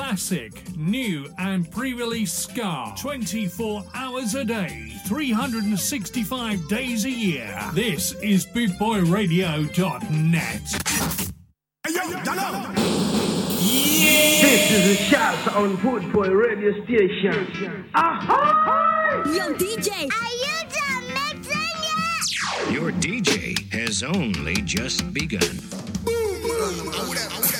Classic, new and pre release ska. 24 hours a day, 365 days a year. This is BootboyRadio.net. Hey, yo, yeah. This is a shout on Bootboy Radio Station. Aha! Yo, DJ! Are you done mixing yet? Your DJ has only just begun. Hello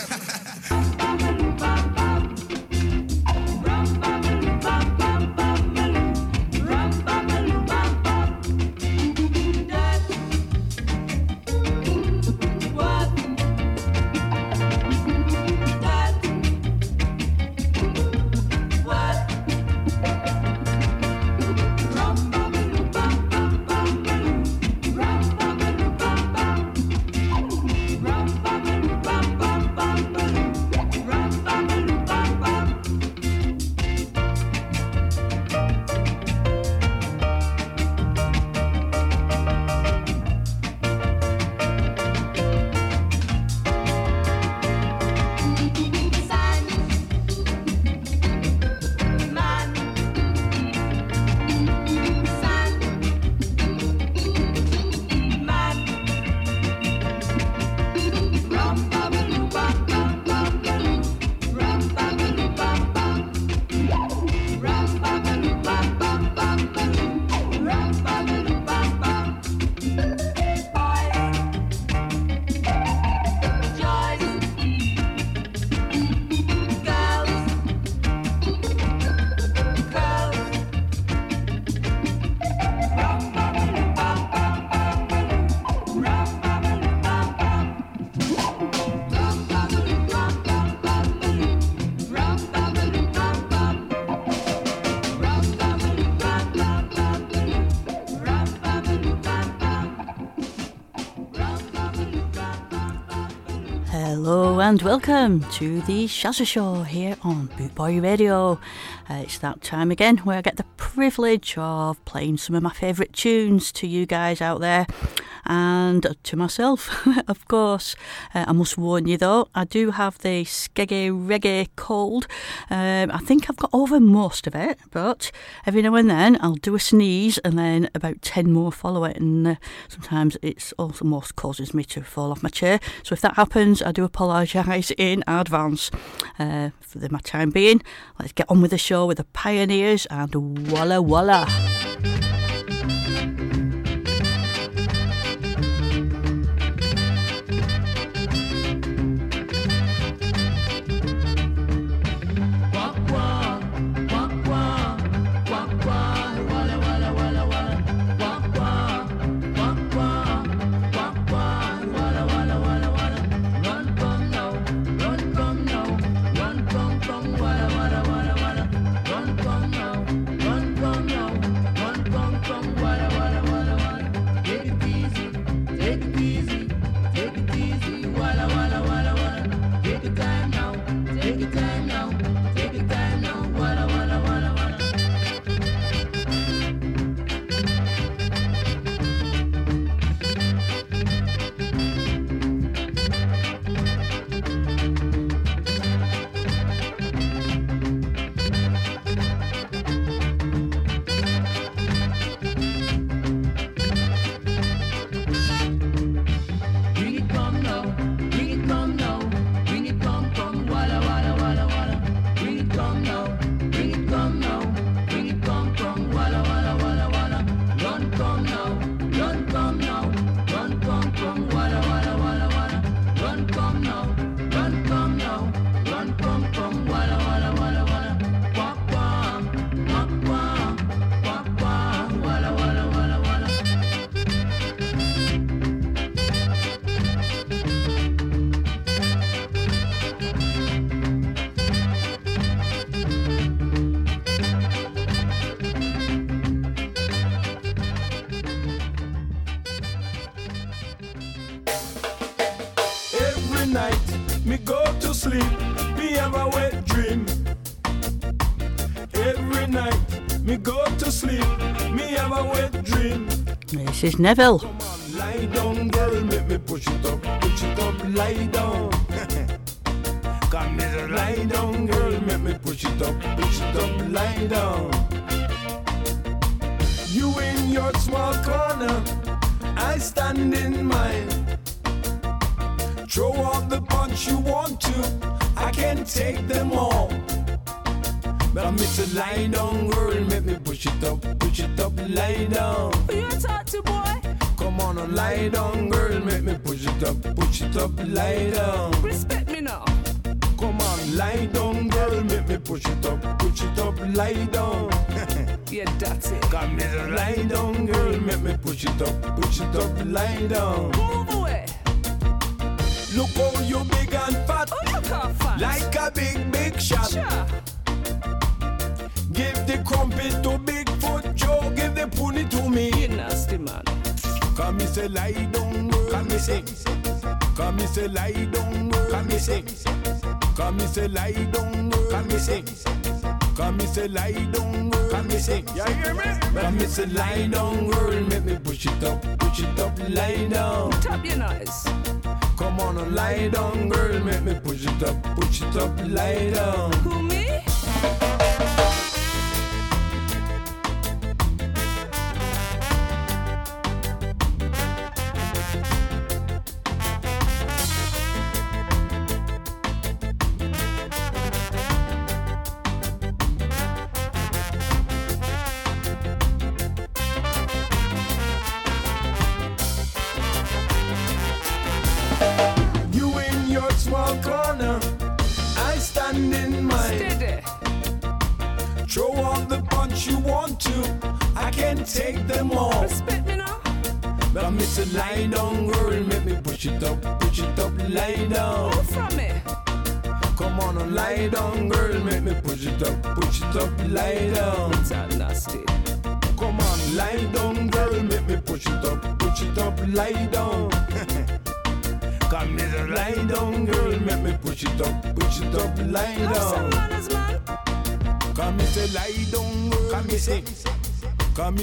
and welcome to the Shazza Show here on Bootboy Radio. Uh, it's that time again where I get the privilege of playing some of my favourite tunes to you guys out there and to myself, of course. Uh, I must warn you though, I do have the skeggy reggae cold. Um, I think I've got over most of it, but every now and then I'll do a sneeze and then about 10 more follow it, and uh, sometimes it's also most causes me to fall off my chair. So if that happens, I do apologise in advance. Uh, for the, my time being, let's get on with the show with the Pioneers and Walla Walla. This is Neville. Lie down, eh. girl. Come me say, come me say lie down, eh. girl. Come me say, you hear me? Come me say lie down, girl. Make me push it up, push it up, lie down. Tap your noise. Come on and lie down, girl. Make me push it up, push it up, lie down.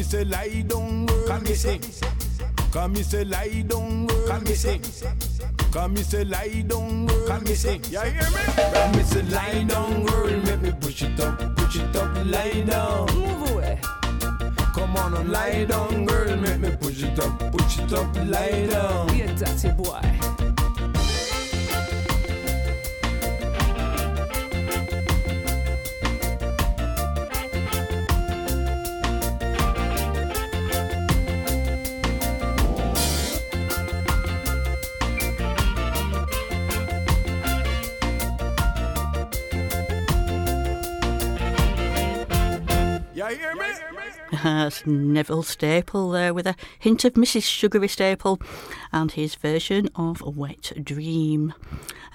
Say lie down, girl. Come me say, come me say lie down, girl. Come me say, come me say lie down, girl. Come me say, you hear me? Come me say lie down, girl. Make me push it up, push it up, lie down. Move away. Come on and lie down, girl. Make me push it up, push it up, lie down. You dirty boy. That's Neville Staple there with a hint of Mrs. Sugary Staple and his version of Wet Dream.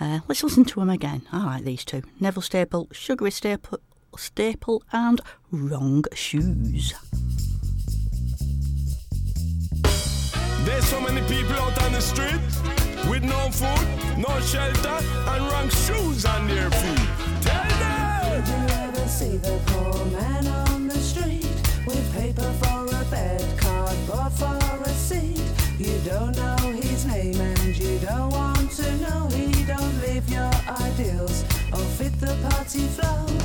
Uh, let's listen to them again. I like these two Neville Staple, Sugary Staple, Staple, and Wrong Shoes. There's so many people out on the street with no food, no shelter, and wrong shoes on their feet. Tell them! Did you ever see the poor man on the street with paper for a bed, cardboard for a seat? You don't know his name and you don't want to know. He don't live your ideals or fit the party flow.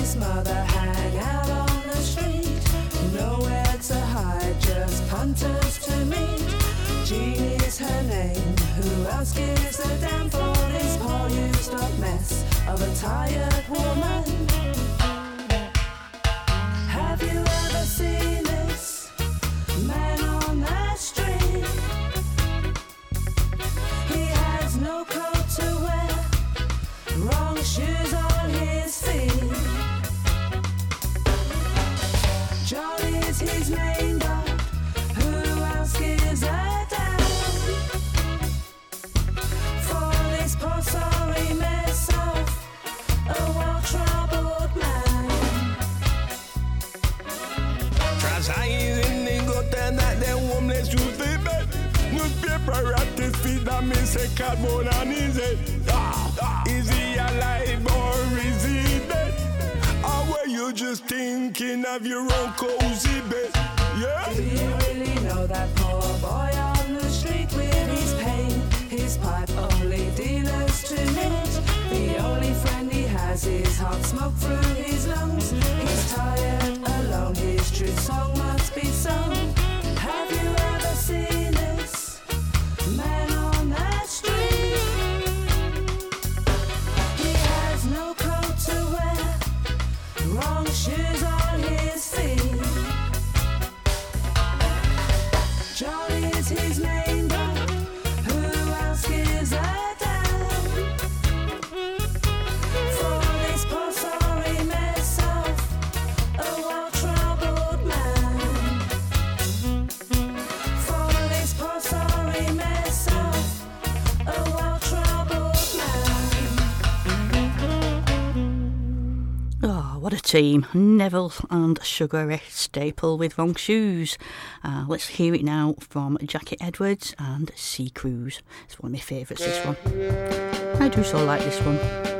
His mother out on the street? Nowhere to hide, just to meet. Her name. Who else gives a damn for this poor used up mess of a tired woman? Have you ever seen Karate speed that me say carbon and is it Is he alive or is he dead? Or were you just thinking of your own cozy bed? Yeah? Do you really know that poor boy on the street with his pain? His pipe only dealers to meet The only friend he has is hot smoke through his lungs He's tired, alone, his true song must be sung What a team. Neville and Sugar Staple with Wrong Shoes. Uh, let's hear it now from Jackie Edwards and Sea Cruise. It's one of my favourites, this one. I do so like this one.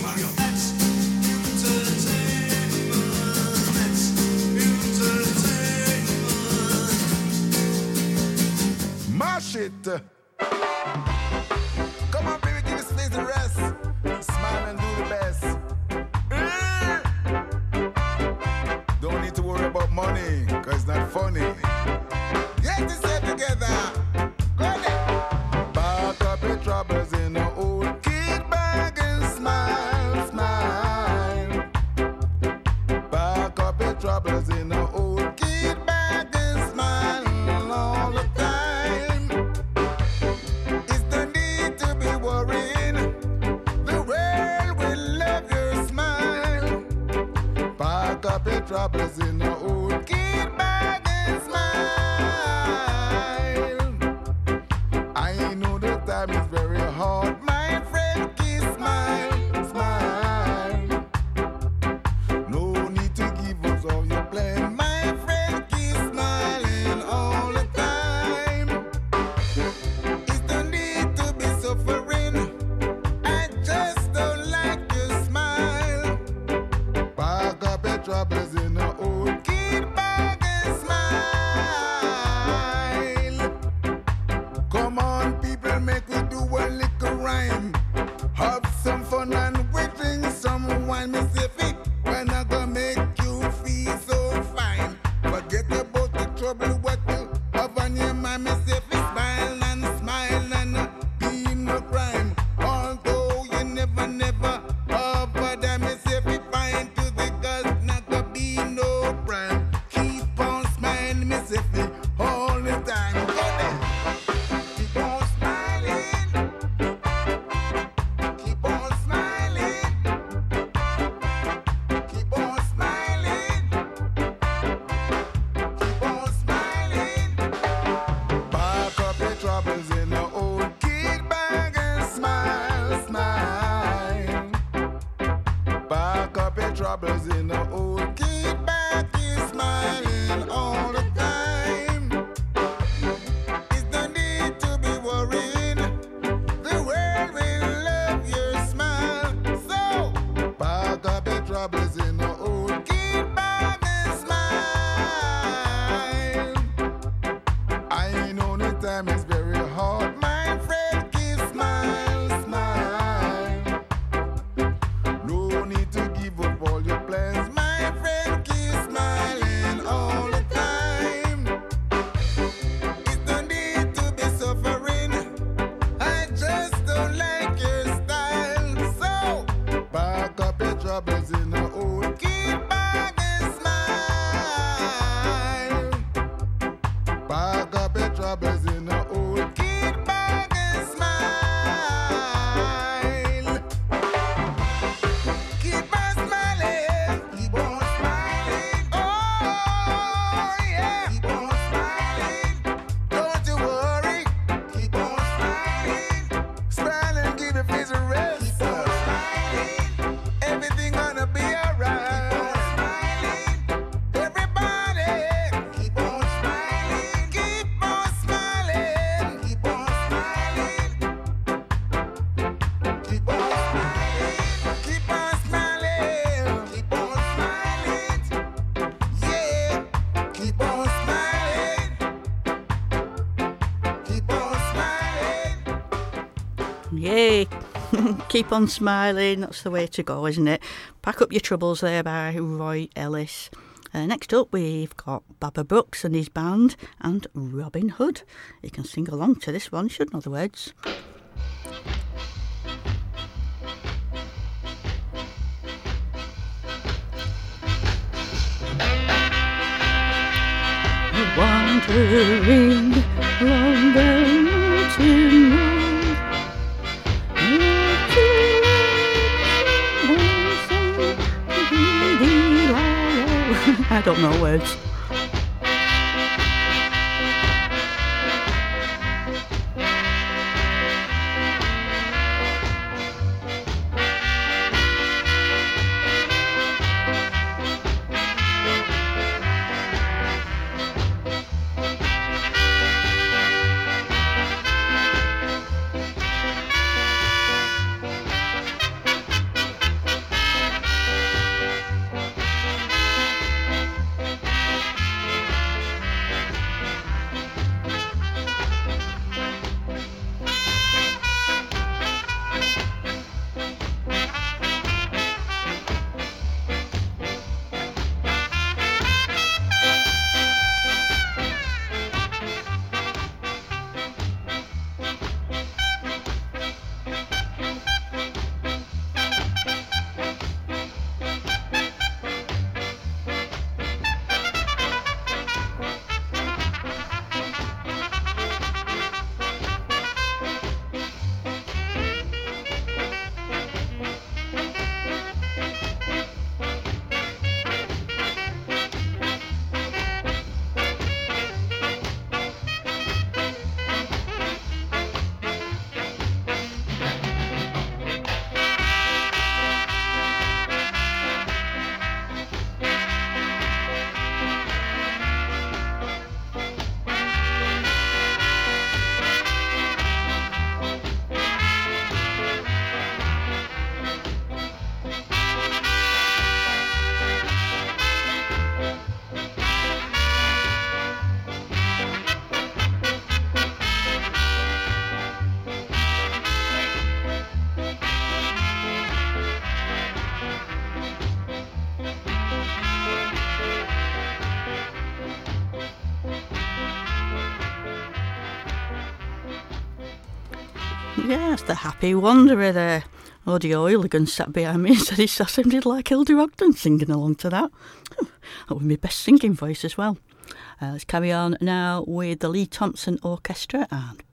Keep on smiling, that's the way to go, isn't it? Pack Up Your Troubles there by Roy Ellis. Uh, next up, we've got Baba Brooks and his band and Robin Hood. You can sing along to this one, Shouldn't other words. Wandering know which. happy wanderer there. Oh, Audio Oiligan sat behind me and said he sounded like Hilda Ogden singing along to that. that was my best singing voice as well. Uh, let's carry on now with the Lee Thompson Orchestra and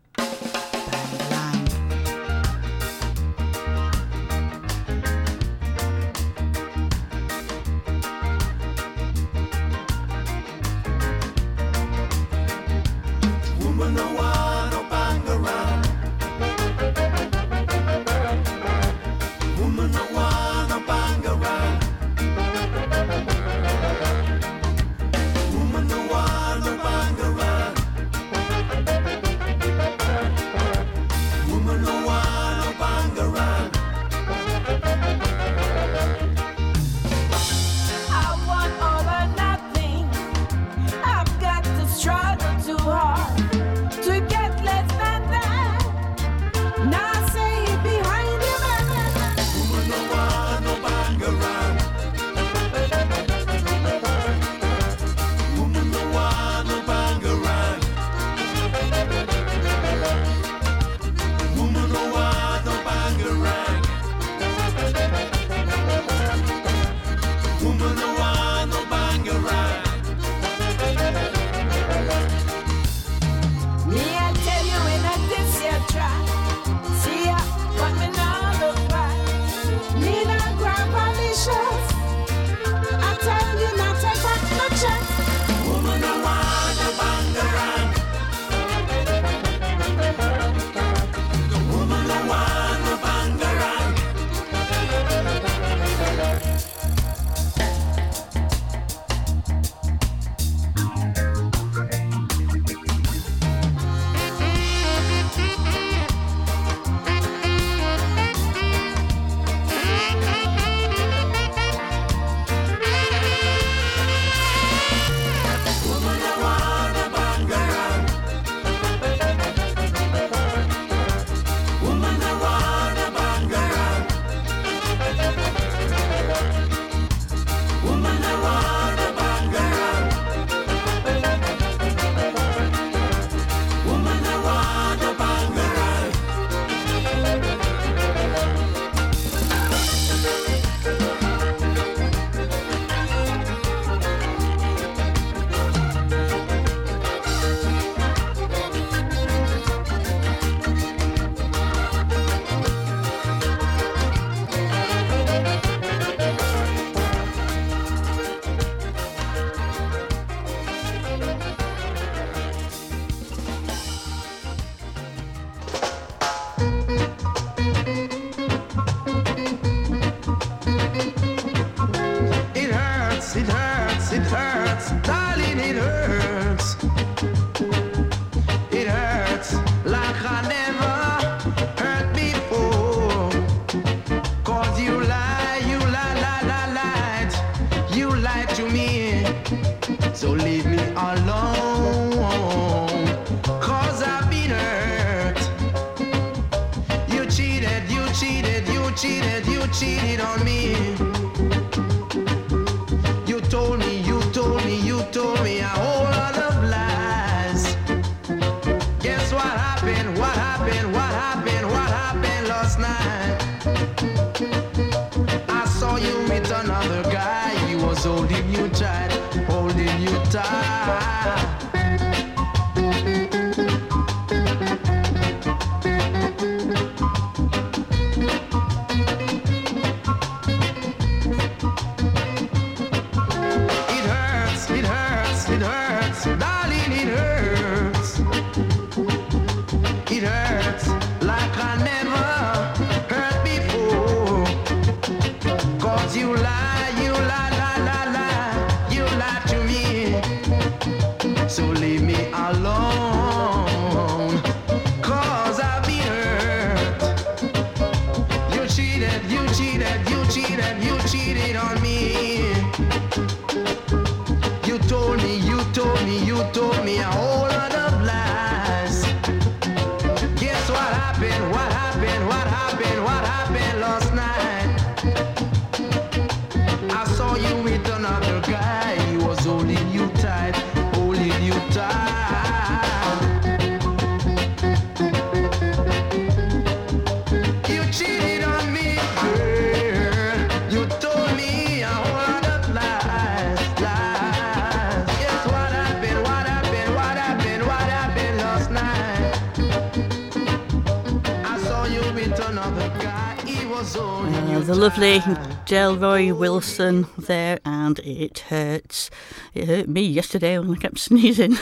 Delroy Wilson there, and it hurts. It hurt me yesterday when I kept sneezing.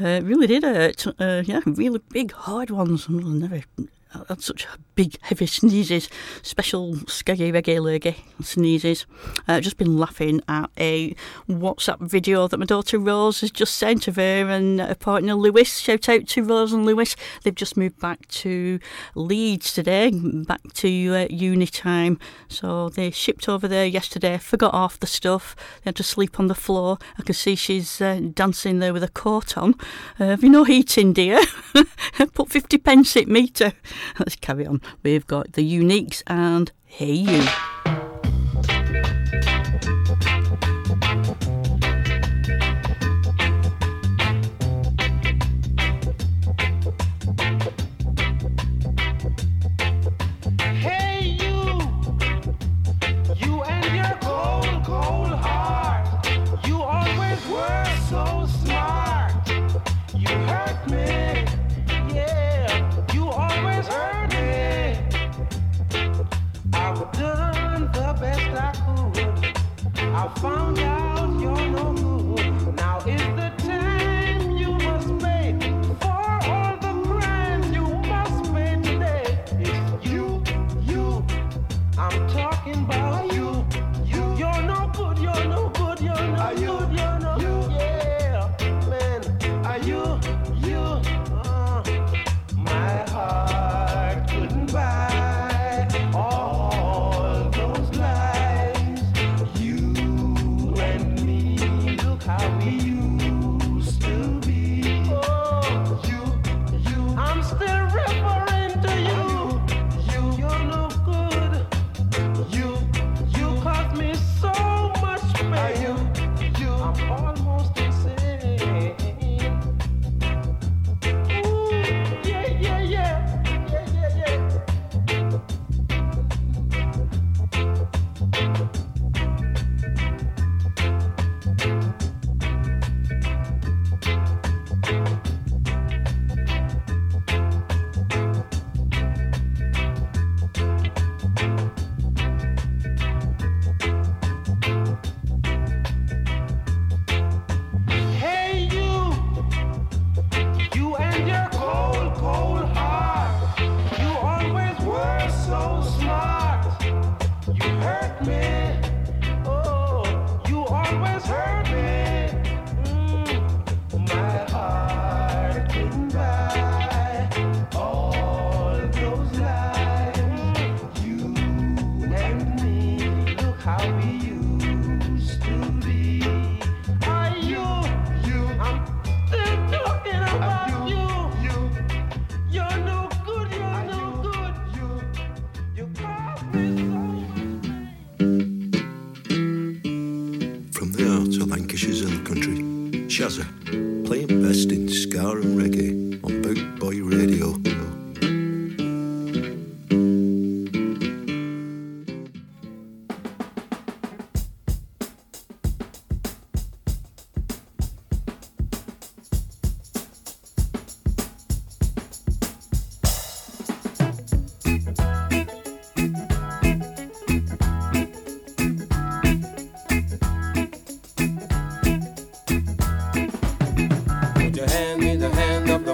uh, it really did hurt. Uh, yeah, really big, hard ones. I've never had such big, heavy sneezes, special skeggy, reggae lurgy sneezes. Uh, just been laughing at a WhatsApp video that my daughter Rose has just sent of her and her partner Lewis. Shout out to Rose and Lewis. They've just moved back to Leeds today, back to uh, uni time. So they shipped over there yesterday, forgot half the stuff. They had to sleep on the floor. I can see she's uh, dancing there with a coat on. Uh, have you no heating, dear? Put 50 pence it meter. Let's carry on. We've got the Uniques and Hey You. I found out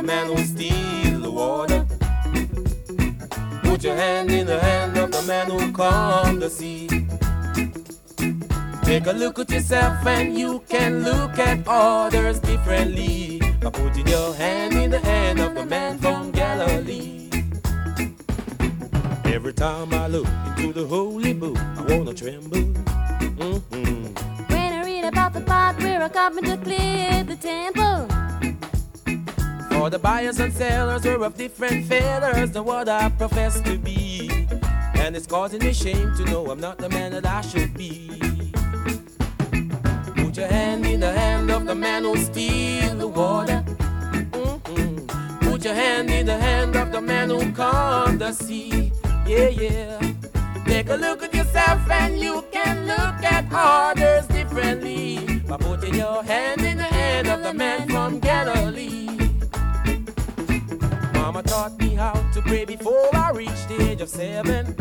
man who steals the water. Put your hand in the hand of the man who calmed the sea. Take a look at yourself and you can look at others differently. By putting your hand in the hand of the man from Galilee. Every time I look into the holy book, I wanna tremble. hmm When I read about the part where a carpenter cleared the temple. For the buyers and sellers were of different feathers than what I profess to be. And it's causing me shame to know I'm not the man that I should be. Put your hand in the hand of the man who steals the water. Mhm. Put your hand in the hand of the man who calmed the sea. Yeah, yeah. Take a look at yourself and you can look at others differently. By putting your hand in the hand of the man from Galilee. Mama taught me how to pray before I reached the age of seven.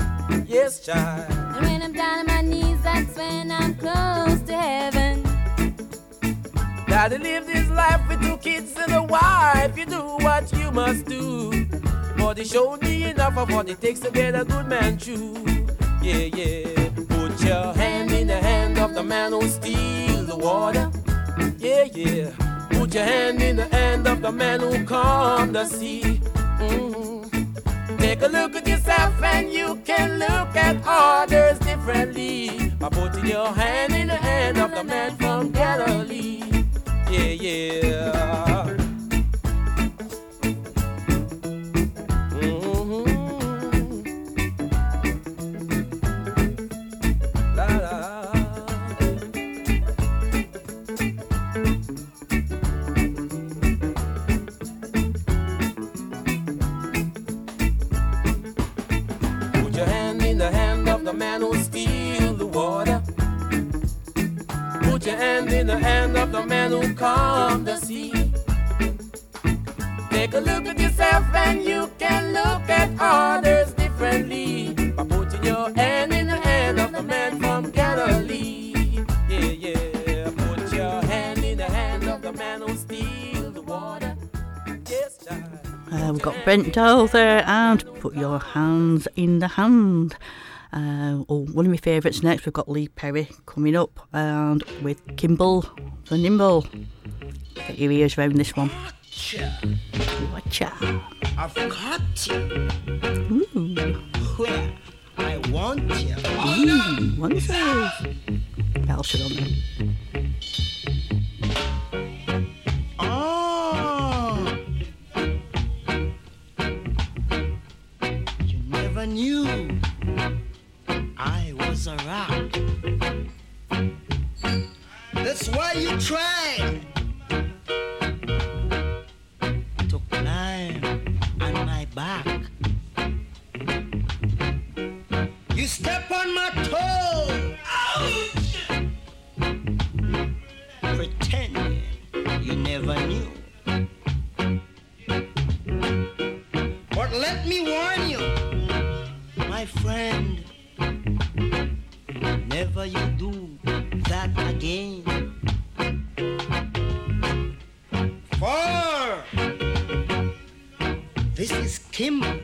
Yes, child. And when I'm down on my knees, that's when I'm close to heaven. Daddy lived his life with two kids and a wife. You do what you must do. But he showed me enough of what it takes to get a good man true. Yeah, yeah. Put your hand in the hand of the man who steals the water. Yeah, yeah. Put your hand in the hand of the man who calmed the sea. Mhm. Take a look at yourself and you can look at others differently. By putting your hand in the hand of the man from Galilee. Yeah, yeah. In the hand of the man who calmed the sea. Take a look at yourself and you can look at others differently. By putting your hand in the hand of the man from Galilee. Yeah, yeah. Put your hand in the hand of the man who steals the water. Yes, child. Uh, we've got Brent Dowe there and Put Your Hands in the Hand. Uh, oh, one of my favourites next, we've got Lee Perry coming up and with Kimble the Nimble. Get your ears round this one. Watcha. I've got you Ooh, where I want you. ooh, wonders. Belcher on them. Oh, you never knew I was a rock. That's why you tried to climb on my back. You step on my toe. Pretending you never knew. But let me warn you, my friend, never you do that again. For this is Kimble,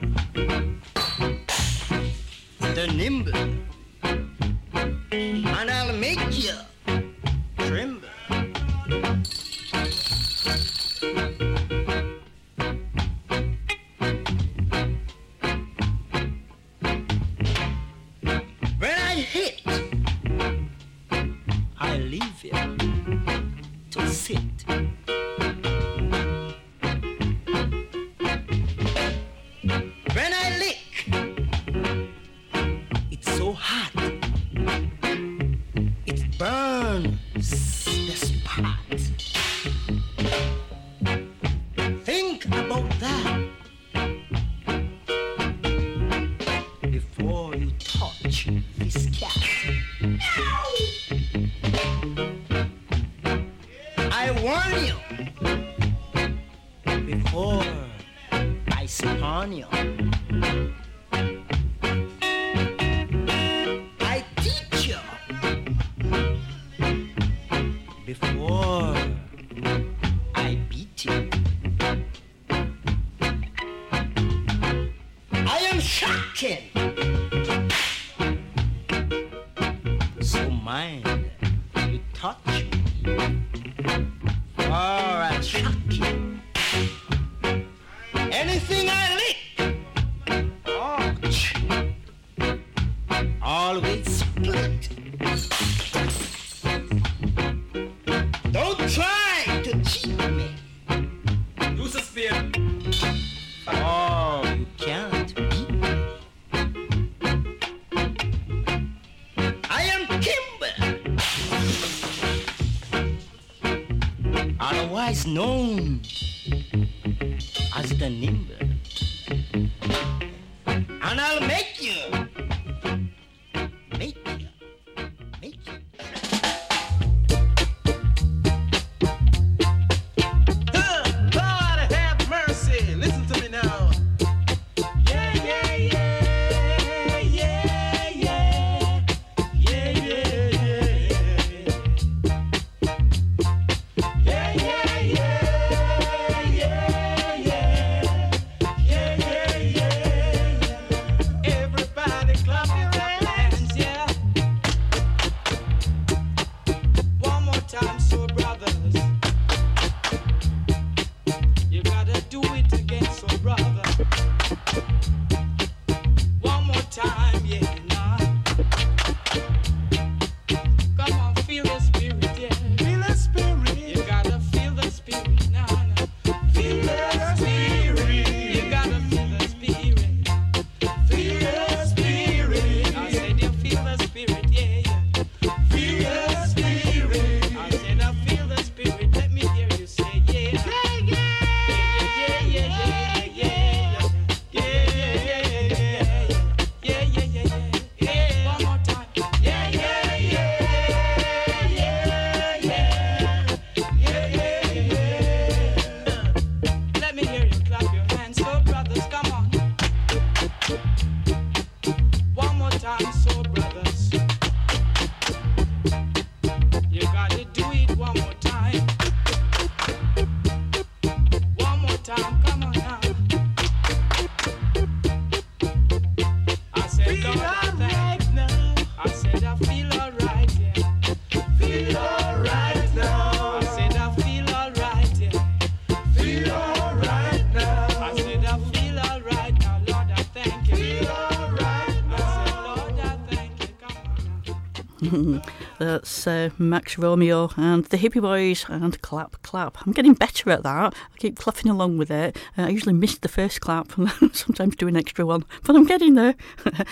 That's uh, Max Romeo and the Hippy Boys and Clap Clap. I'm getting better at that. I keep clapping along with it. Uh, I usually miss the first clap and sometimes do an extra one, but I'm getting there.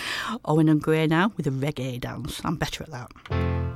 Owen and Gray now with a reggae dance. I'm better at that.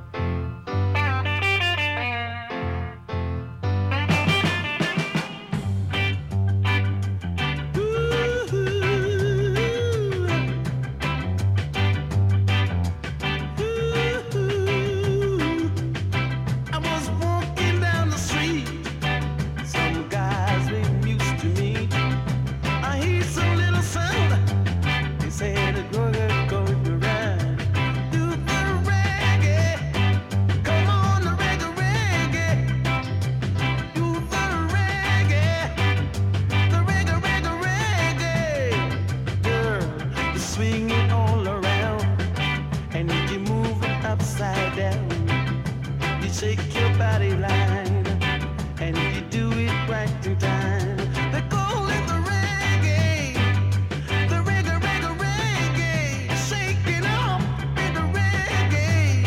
Shake your body line, and you do it right in time. They call it the reggae, the reggae, reggae, reggae. Shake it up in the reggae,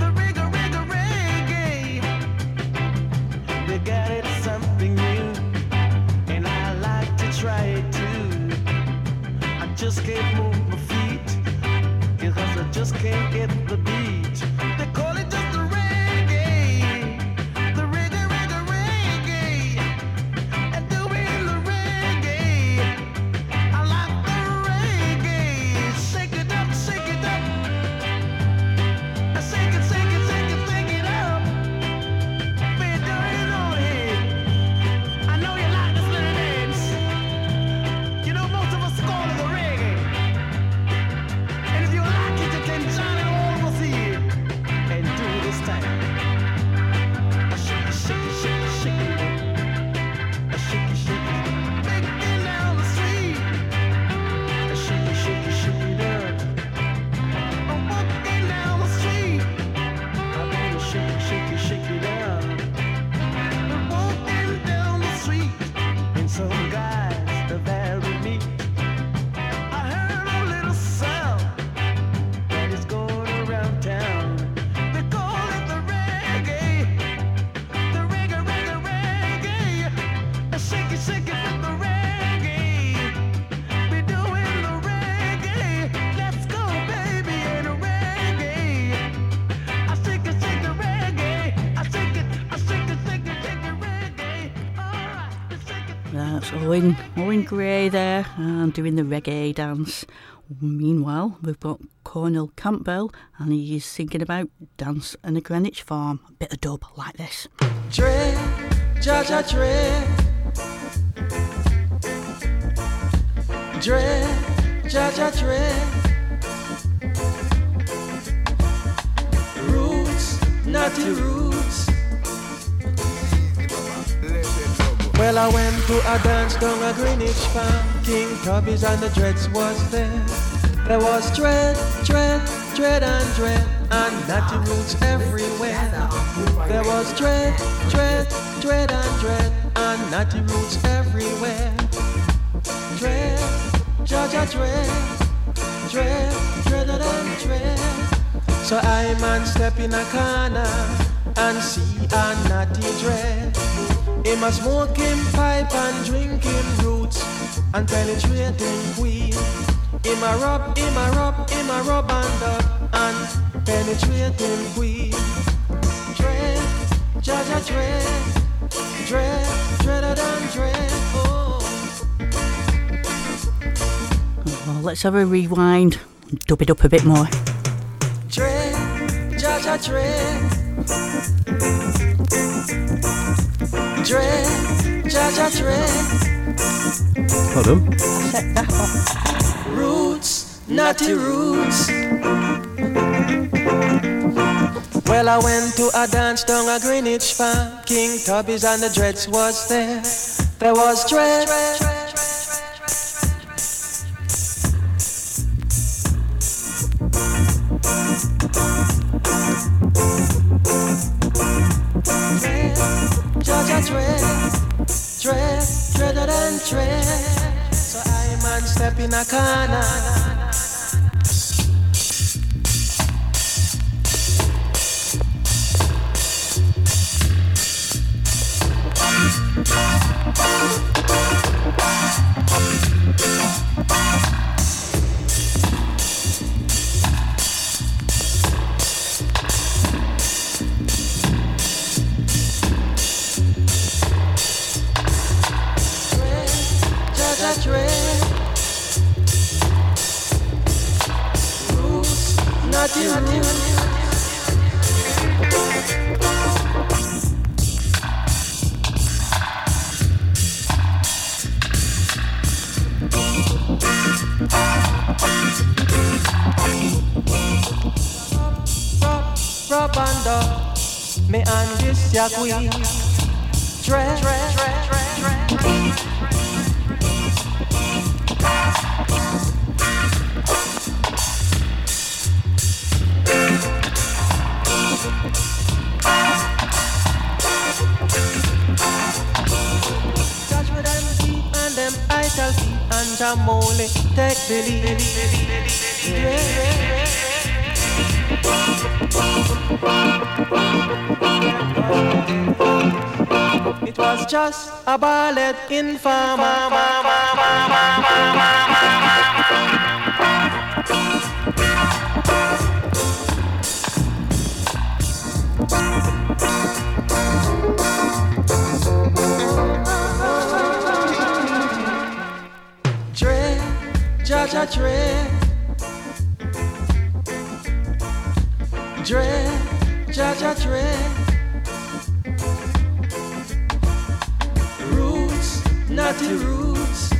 the reggae, reggae, reggae. They got it something new, and I like to try it too. I just can't move my feet, because I just can't get the beat. Gray there and doing the reggae dance. Meanwhile, we've got Cornell Campbell and he's thinking about Dance in a Greenwich Farm. A bit of dub like this. Dre, Jah Jah Dre. Dre, Jah Jah Dre. Roots, naughty roots. Well, I went to a dance down a Greenwich farm. King Tubby's and the Dreads was there. There was dread, dread, dread and dread, and naughty roots everywhere. There was dread, dread, dread and dread, and naughty roots everywhere. Dread, Georgia dread, dread, dreaded and dread. So I man step in a corner and see a naughty dread. Him a smoking pipe and drinking roots and penetrating weed. Him a rub, him a rub, him a rub and up and penetrating weed. Dread, Jah Jah dread, dread, dreaded and dread. Oh. Well, let's have a rewind, dub it up a bit more. Dread, Jah Jah dread. Dread, Jah Jah dread. Hold on. Roots, naughty roots. Well, I went to a dance down a Greenwich farm. King Tubby's and the Dreads was there. There was dread. Judge a dread, dread, dreader than dread. So I man step in a corner. Bye. Propaganda, me and this ya queen. Dread. The lead. It was just a ballet in Dre, Jah Jah Dre. Dre, Jaja Dre. Roots, naughty roots.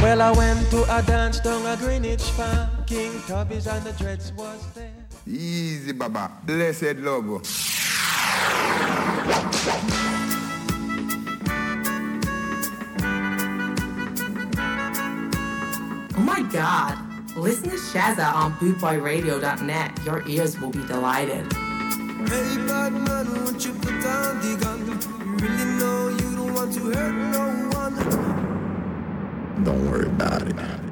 Well, I went to a dance down a Greenwich Farm. King Tubby's and the Dreads was there. Easy, Baba. Blessed love. God. Listen to Shazza on bootboyradio.net. Your ears will be delighted. Hey, bad man, won't you put down the gun? You really know you don't want to hurt no one. Don't worry about it.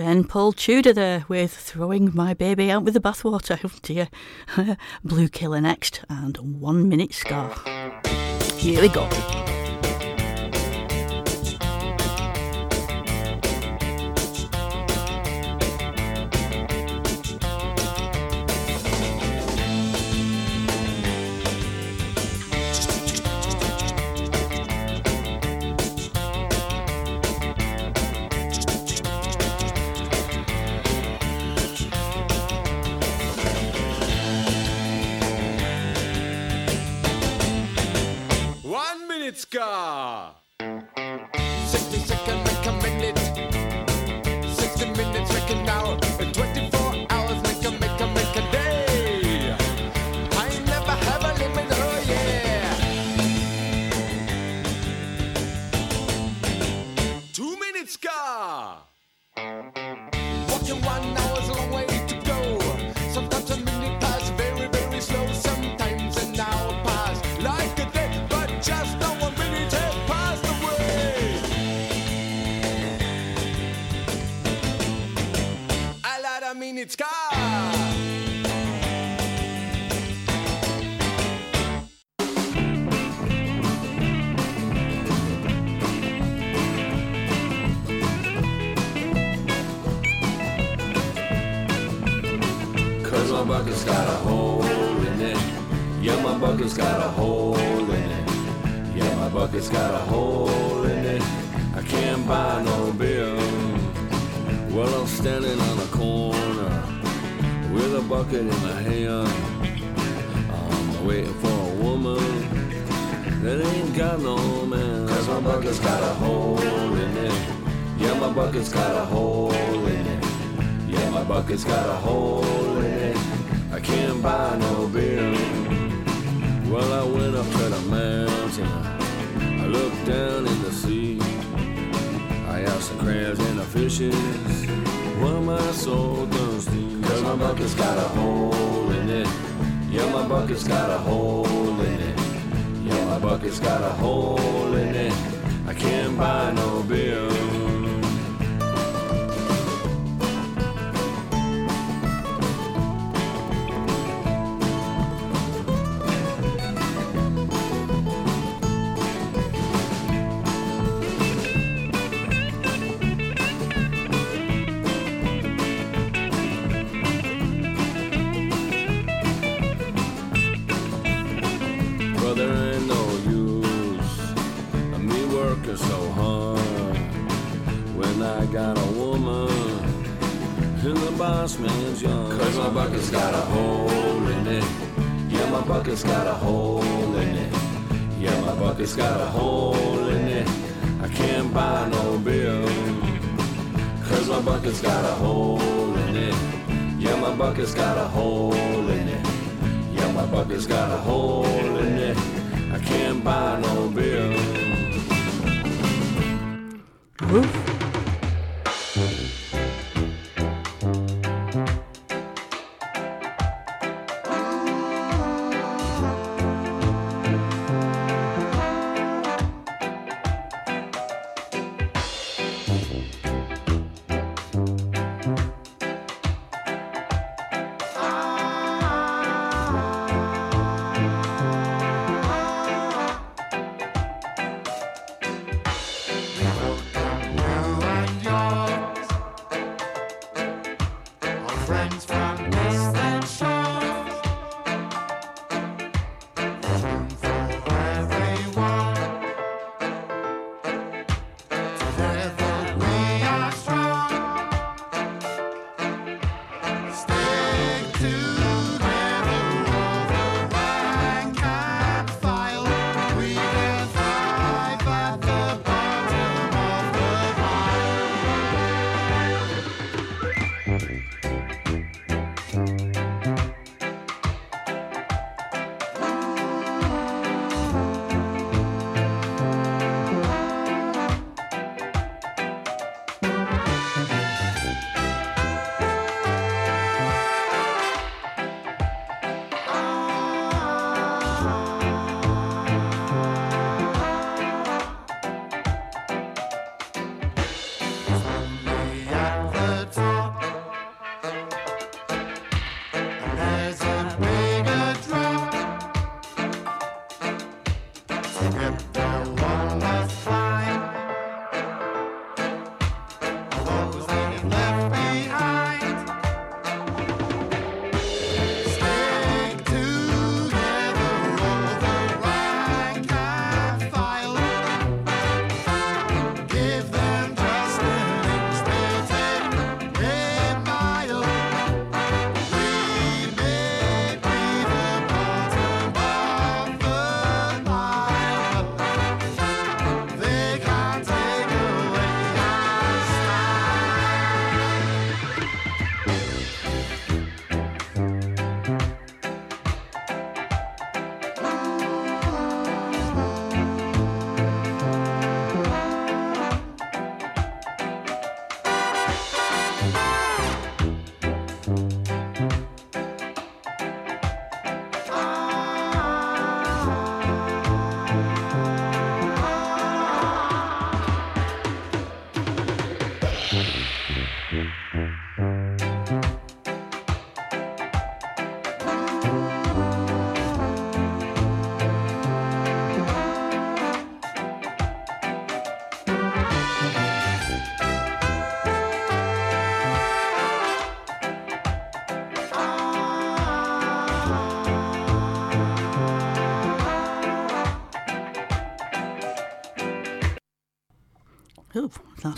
and Paul Tudor there with Throwing My Baby Out with the Bathwater. Oh dear. Bluekilla next and One Minute Ska. Here we go.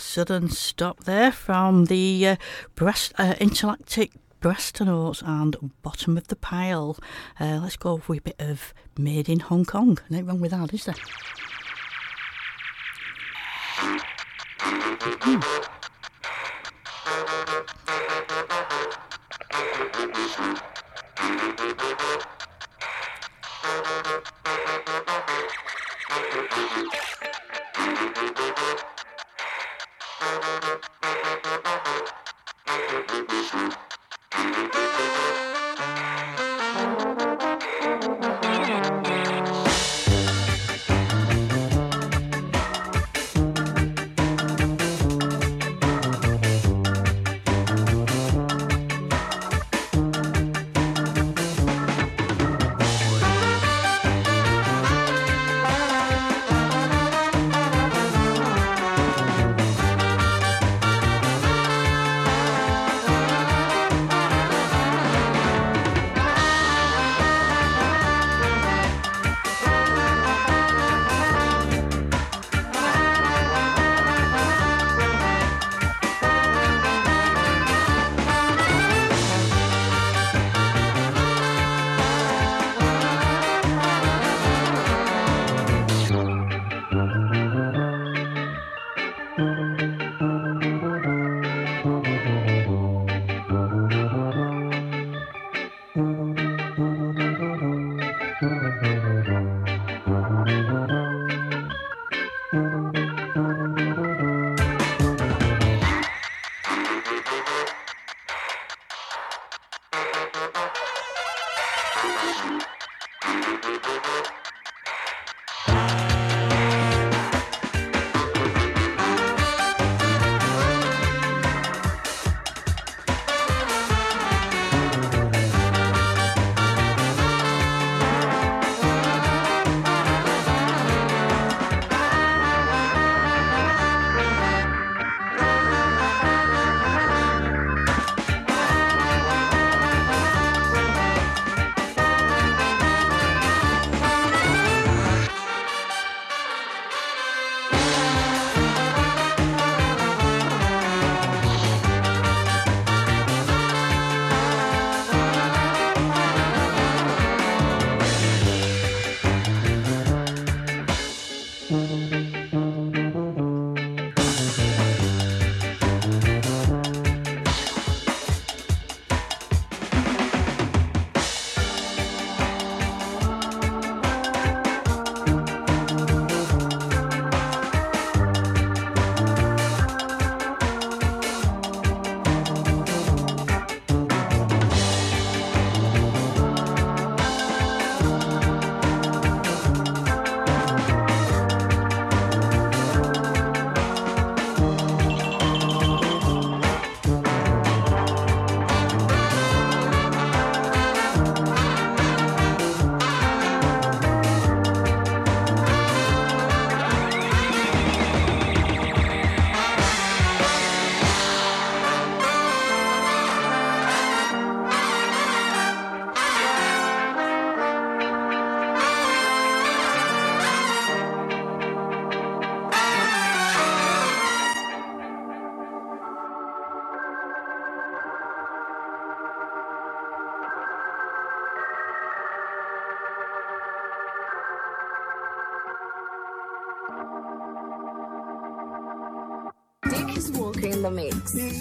sudden stop there from the uh, breast, uh, breast notes and Bottom of the Pile. Uh, let's go with a bit of Made in Hong Kong. Nothing wrong with that, is there? Hmm. Thank you.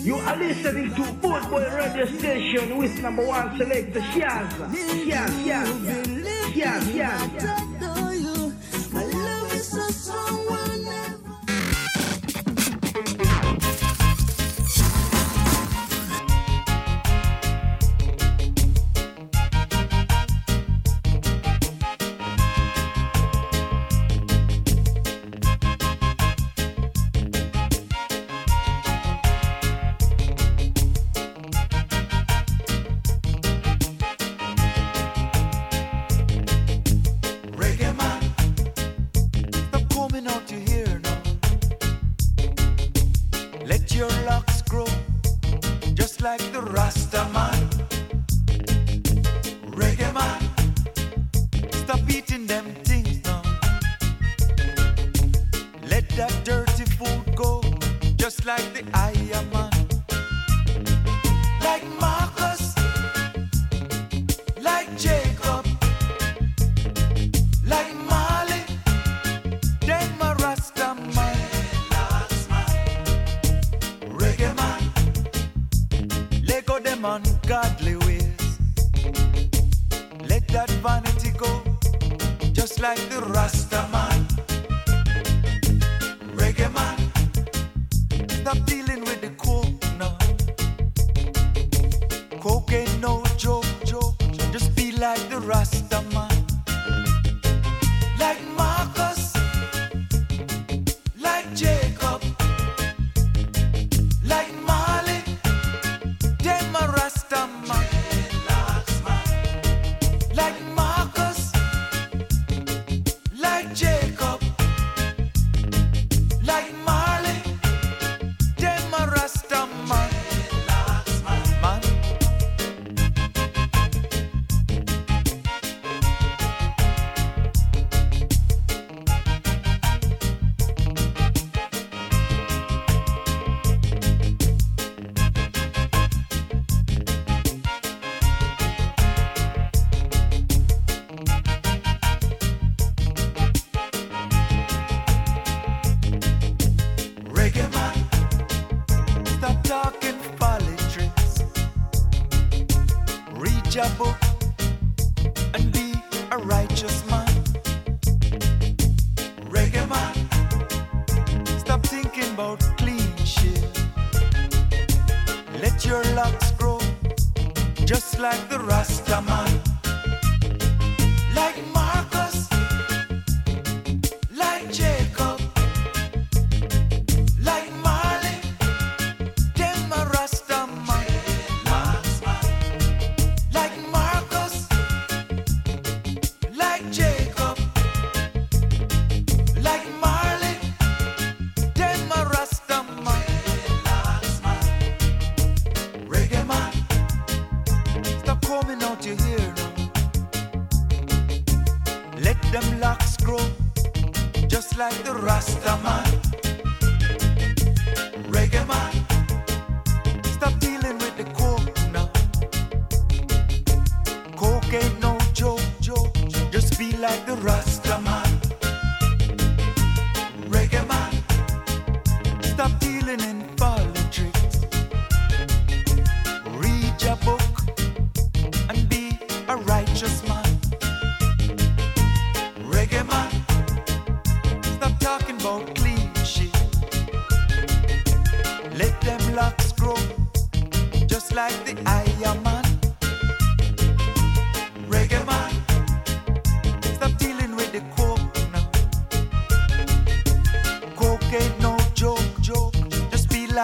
You are listening to Football Radio Station with number one selector Shiaz. Shiaz, Shiaz, Shiaz,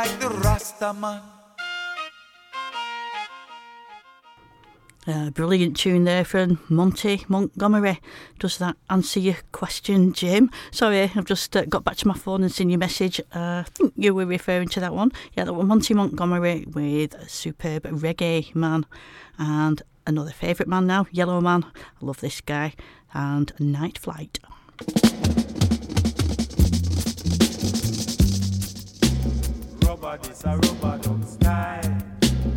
like the Rastaman. Uh, brilliant tune there from Monty Montgomery. Does that answer your question, Jim? Sorry, I've just uh, got back to my phone and seen your message. Uh, I think you were referring to that one. Yeah, that one, Monty Montgomery with superb reggae man and another favourite man now, Yellow Man. I love this guy and Night Flight. for this a duck sky.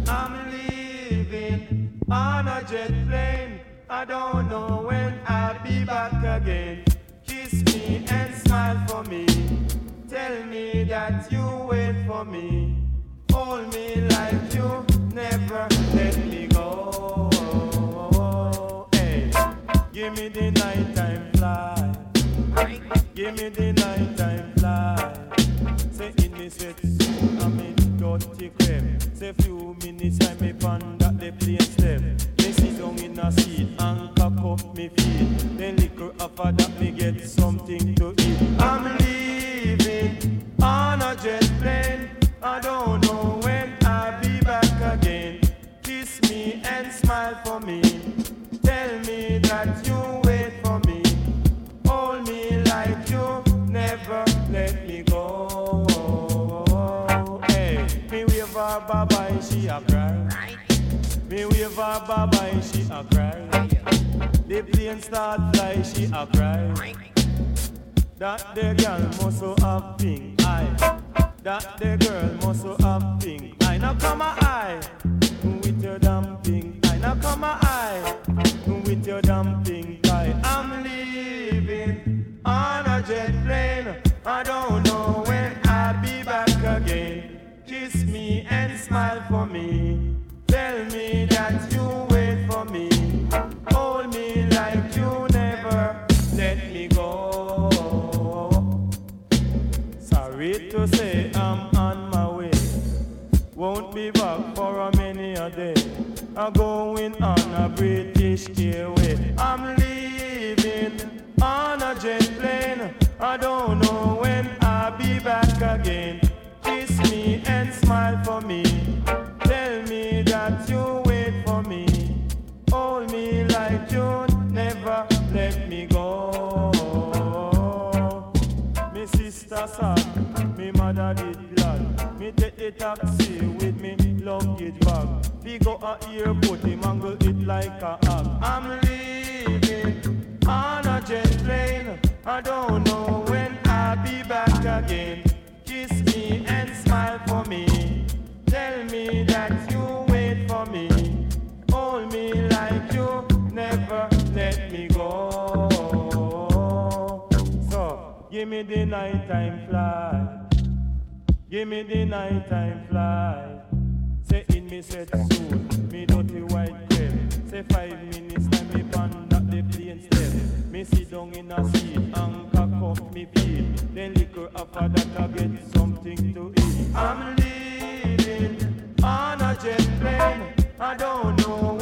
I'm leaving on a jet plane. I don't know when I'll be back again. Kiss me and smile for me. Tell me that you wait for me. Hold me like you never let me go. Hey, give me the nighttime fly. Give me the nighttime fly. Say in this sweat. I'm in dirty cream. Say few minutes time me pan that the plane step. Me sit down in a seat and cock up me feet. Then liquor after that me get something to eat. I'm leaving on a jet plane. I don't know when I'll be back again. Kiss me and smile for me. She a cry. Me wave her bye bye, she a cry. The plane start fly, she a cry. That the girl must have pink eye. That the girl must have pink eye. Now come a eye with your damn pink eye. Now come a eye with your damn pink eye. I'm leaving on a jet plane. I don't smile for me. Tell me that you wait for me. Hold me like you never let me go. Sorry to say I'm on my way. Won't be back for a many a day. I'm going on a British Airway. I'm leaving on a jet plane. I don't the taxi with me luggage bag. We go a airport, he mangle it like a hog. I'm leaving on a jet plane. I don't know when I'll be back again. Kiss me and smile for me. Tell me that you wait for me. Hold me like you never let me go. So, give me the nighttime fly. Give me the nighttime fly. Say in me set suit, me dirty white cream. Say five minutes time me pan that the plane step. Me sit down in a seat and cock up me feet. Then liquor after that I get something to eat. I'm leaving on a jet plane. I don't know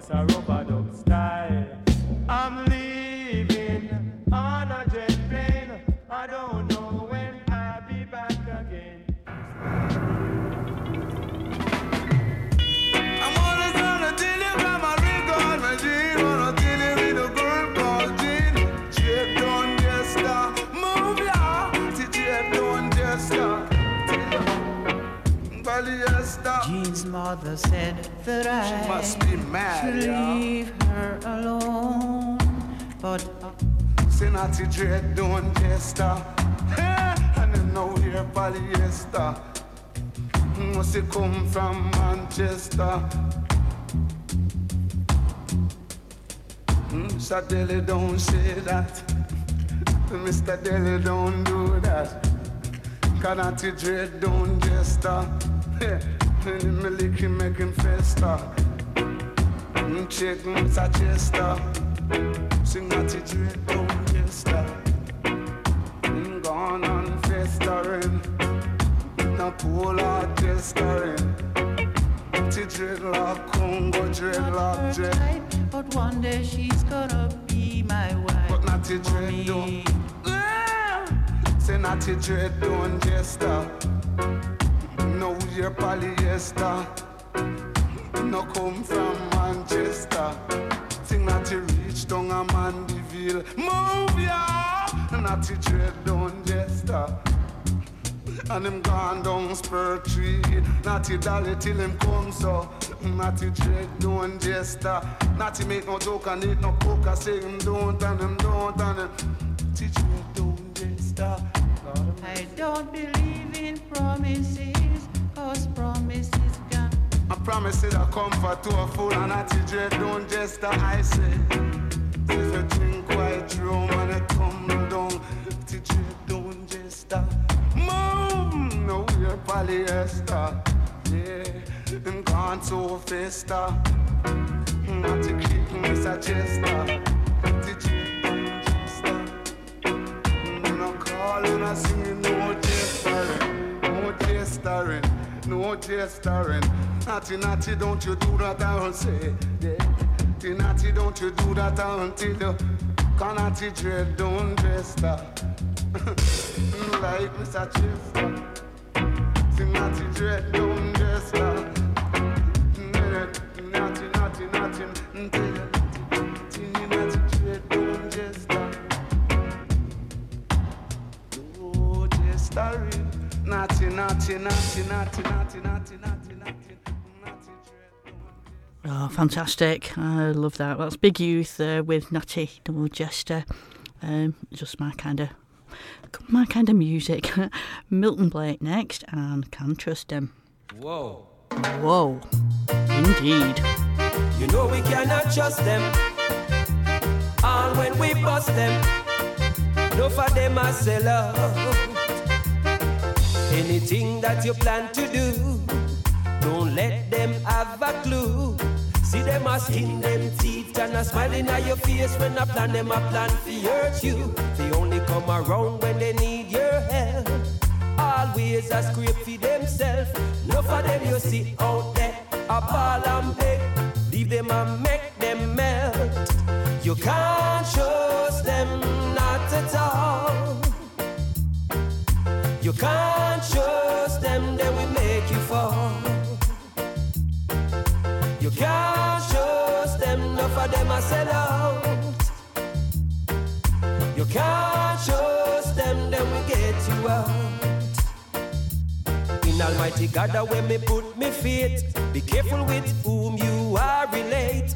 rubber this a Dread down Jester. And then now here polyester. Must it come from Manchester? Mr. Deli don't say that. Mr. Deli don't do that. Canati dread don't jester. Me lick him make him fester. Mm, Check Mr. Chester. Sing that it dread jester. Mm, Gone on festering. Polar jestering. Ti dreadlock, Congo dreadlock, but one day she's gonna be my wife. But not the dread. Say not the jester. No your polyester. No come from Manchester. Sing not you reach down a Mandeville. Move ya. The dread don't jester. And him gone down spur tree. Natty dolly till him come so. Mm, Natty dread don't jester. Natty make no joke and eat no coke. I say him don't and him don't and him. Natty dread don't jester. I don't believe in promises, cause promises can I promise it a comfort to a fool and a dread don't just I say. If you drink white rum and it come down, dread don't just a mom. No, we're polyester. Yeah, and gone so festa. Not to keep me suggester. Teacher don't just no call and I sing no jestering, no jestering, no jestering. Natty, natty, don't you do that, I will say. Yeah. Natty, natty, don't you do that until you can natty dread, don't jester. Mm, like Mr. Chester. Sing natty dread, don't jester. Mm, eh, natty, natty, natty, until mm, you natty, natty dread, don't jester. Oh, jestering. Oh, fantastic. I love that. That's Big Youth uh, with Natty Double Jester. Um, just my kind of my kind of music. Milton Blake next and Can't Trust Him. Whoa. Whoa. Indeed. You know we cannot trust them. And when we bust them, no for them I sell out. Anything that you plan to do, don't let them have a clue. See them a skin them teeth and a smiling at your face when I plan them a plan to hurt you. They only come around when they need your help. Always a scrape for themselves. No for them you see out there a ball and beg. Leave them and make them melt. You can't trust them not at all. You can't trust You can't trust them, they will get you out. In Almighty God, that way me put me faith. Be careful with whom you are relate.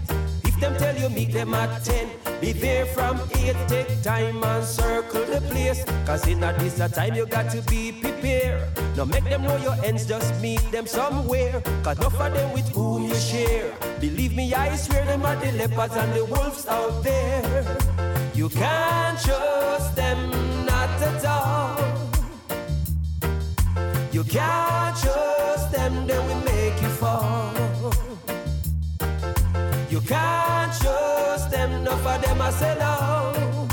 You meet them at 10, be there from 8. Take time and circle the place. Cause in a this a time you got to be prepared. Now make them know your ends, just meet them somewhere. Cause enough of them with whom you share. Believe me, I swear them are the leopards and the wolves out there. You can't trust them, not at all. You can't trust them, they will make you fall. You can't trust them, enough of them are sell out.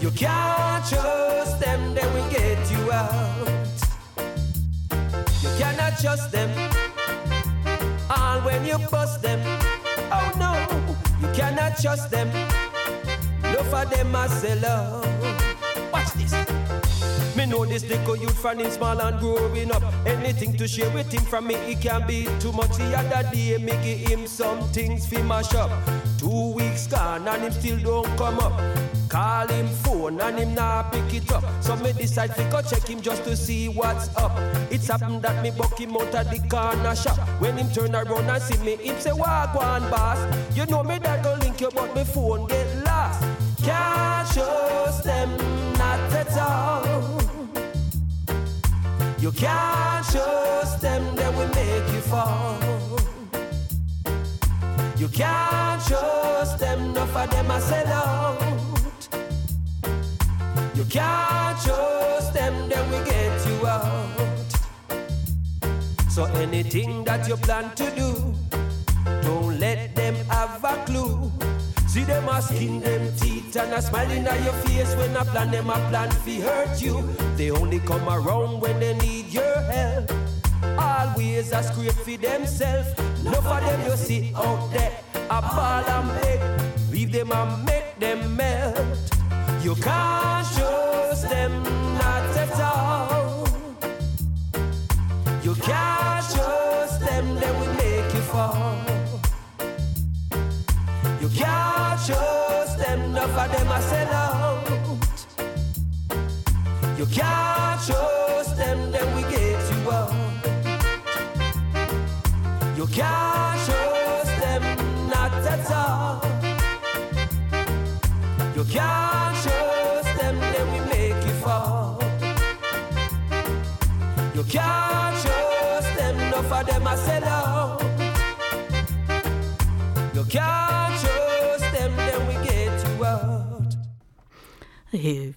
You can't trust them, they will get you out. You cannot trust them, all when you bust them. Oh no, you cannot trust them, enough of them are sell out. Know this little youth from him small and growing up. Anything to share with him from me, it can be too much. The other day, me give him some things for mash up. Two weeks gone and him still don't come up. Call him phone and him not pick it up. So me decide to go check him just to see what's up. It's happened that me buck him out of the corner shop. When him turn around and see me, him say, Walk one boss. You know me that go link you, but me phone get lost. Can't trust them, not at all. You can't trust them, they will make you fall. You can't trust them, enough of them are sell out. You can't trust them, they will get you out. So anything that you plan to do, don't let them have a clue. See them a skin them teeth and a smiling at your face when I plan them a plan fi hurt you. They only come around when they need your help. Always a scrape for themselves. Enough of them you see out there a ball and beg. Leave them and make them melt. You can't trust them not at all. You can't trust them, they will make you fall. You can't shows them, enough of them I sell out. You can't trust them, then we get you out. You can't trust them, not at all. You can't trust them, then we make you fall. You can't.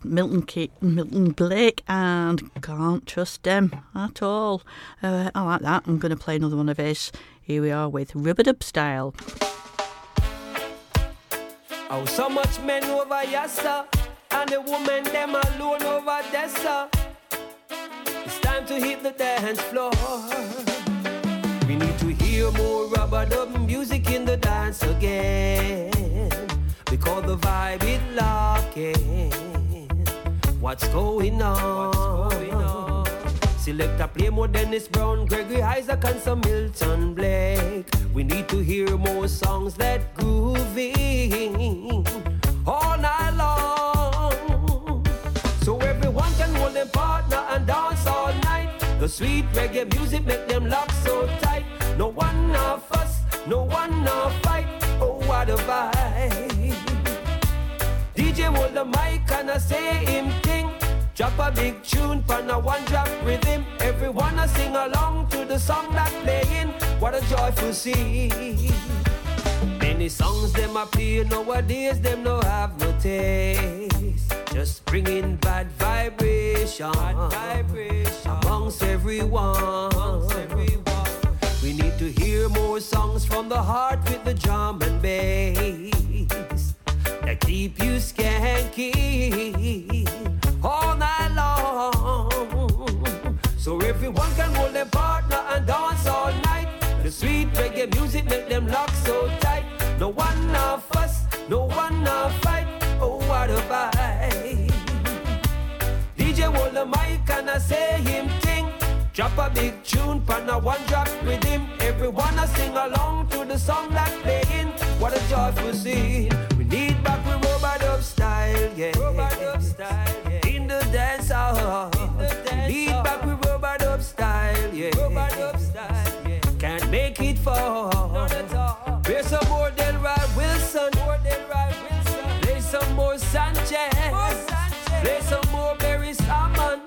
Milton Milton Blake and can't trust them at all. Uh, I like that. I'm going to play another one of his. Here we are with Rubadub Style. Oh, so much men over yassa, and the women them alone over there. It's time to hit the dance floor. We need to hear more rubber dub music in the dance again, because the vibe is locking. What's going on? Select a play more Dennis Brown, Gregory Isaac, and some Milton Blake. We need to hear more songs that grooving all night long. So everyone can hold their partner and dance all night. The sweet reggae music make them lock so tight. No one now fuss, no one now fight. Oh, what a vibe. DJ hold the mic and I say him thing. Drop a big tune, pan a one drop rhythm. Everyone a sing along to the song that playing. What a joyful scene. Many songs them a play nowadays, them no have no taste. Just bringing bad vibration, amongst everyone. We need to hear more songs from the heart with the drum and bass keep you skanky all night long. So everyone can hold their partner and dance all night. The sweet reggae music make them lock so tight. No one now fuss, no one now fight. Oh, what a vibe. DJ hold the mic and I say him ting. Drop a big tune, pan a one drop with him. Everyone a sing along to the song that playing. What a joyful scene. Style, yeah. Rubadub style, yeah. In the dance hall. Need back with rubadub style, yeah. Rubadub style, yeah. Can't make it fall. Not at all. Play some more Delroy Wilson. More Delroy Wilson. Play some more Sanchez. Play some more Barry Salmon.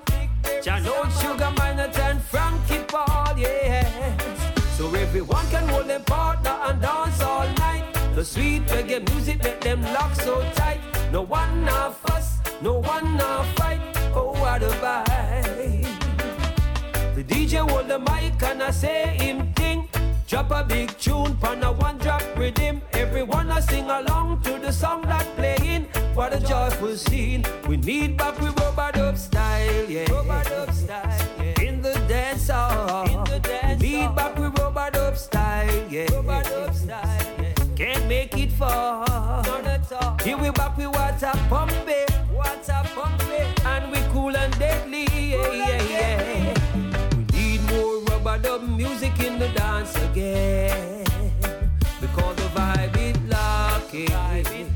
Jano Sugar Minott and Frankie Paul, yes. So everyone can hold their partner and dance all night. The sweet reggae music make them lock so tight. No one now fuss, no one now fight. Oh, what a vibe. The DJ hold the mic and I say him thing. Drop a big tune, pan a one drop rhythm. Everyone a sing along to the song that playing. What a joyful scene. We need back with rubadub style, yeah. Rubadub style, yeah. In the dance hall. In the dance we need back with rubadub style, yeah. Rubadub style, yeah. Can't make it far. All. Here we back with water pumping. Water pumping. And we cool and deadly, yeah, yeah, yeah. We need more rubber dub music in the dance again. Because the vibe is locking.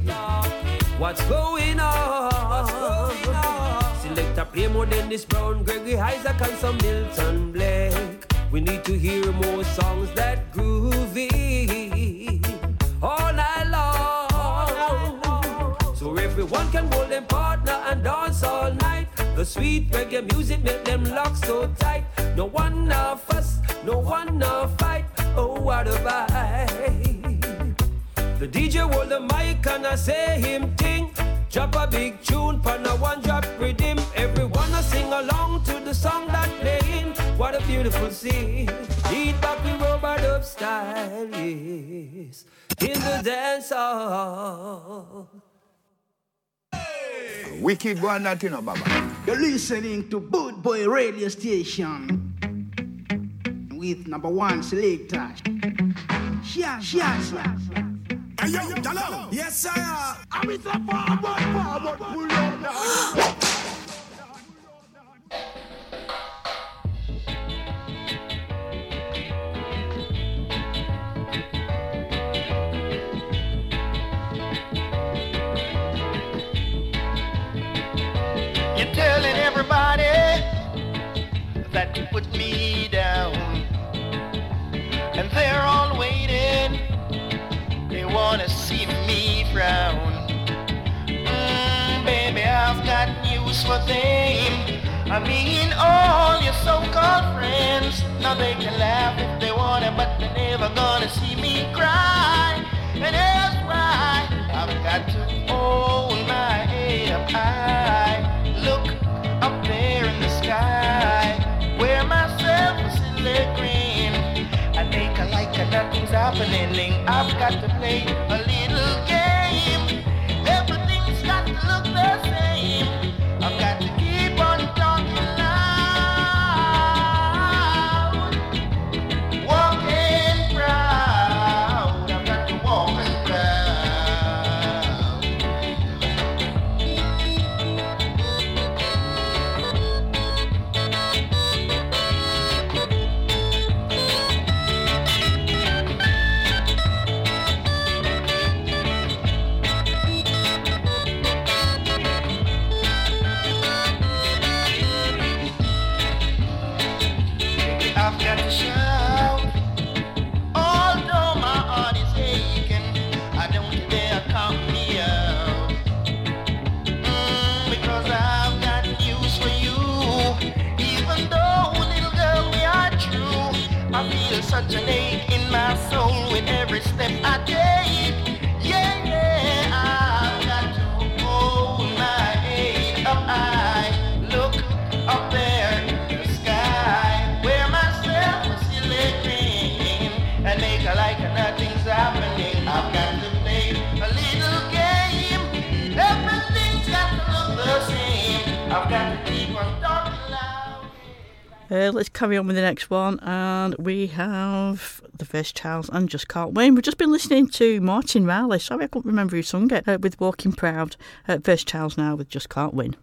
What's going on? Select a play more Dennis Brown, Gregory Isaac, and some Milton Blake. We need to hear more songs that groovy all night Everyone can hold them partner and dance all night. The sweet reggae music make them lock so tight. No one now fuss, no one now fight. Oh, what a vibe. The DJ hold the mic and I say him ting. Drop a big tune, pan a one drop rhythm. Everyone a sing along to the song that playing. What a beautiful scene. Lead back with rubadub style. In the dance hall. Wicked one, that you know, Baba. You're listening to Boot Boy Radio Station with number one selector. Shia, shia, shia. Hey, yo, hello. Yes, sir. I'm in the forward, forward, pull on now. Them. I mean, all your so-called friends, now they can laugh if they want to, but they're never gonna see me cry. And that's why I've got to hold my head up high. Look up there in the sky, where myself is in the green. I make a like a nothing's happening. I've got to play a little Uh, let's carry on with the next one, and we have the first Charles and Just Can't Win. We've just been listening to Martin Riley. Sorry, I couldn't remember who sung it uh, with Walking Proud. Uh, first Charles now with Just Can't Win.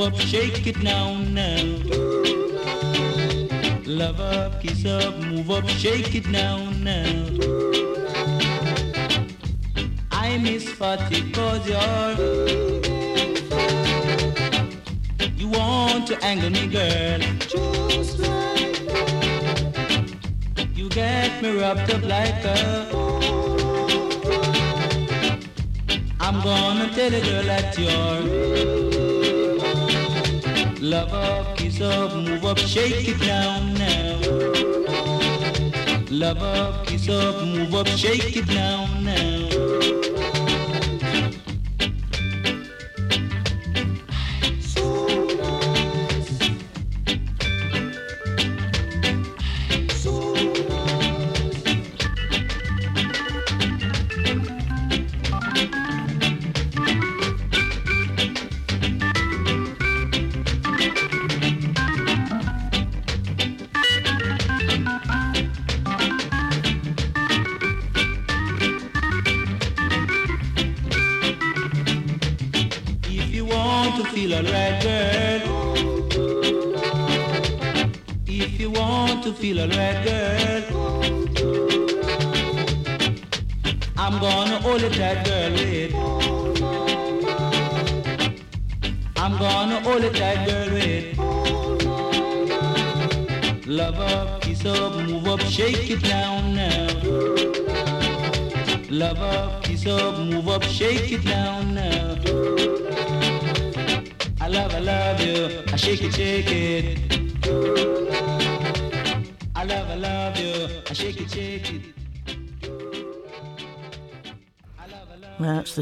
up, shake it now, now. Love up, kiss up, move up, shake it now, now. I miss Fatty cause you're You want to angle me, girl. Just like that. You get me wrapped up like a I'm gonna tell a girl that you're Love up, kiss up, move up, shake it down now. Love up, kiss up, move up, shake it down now.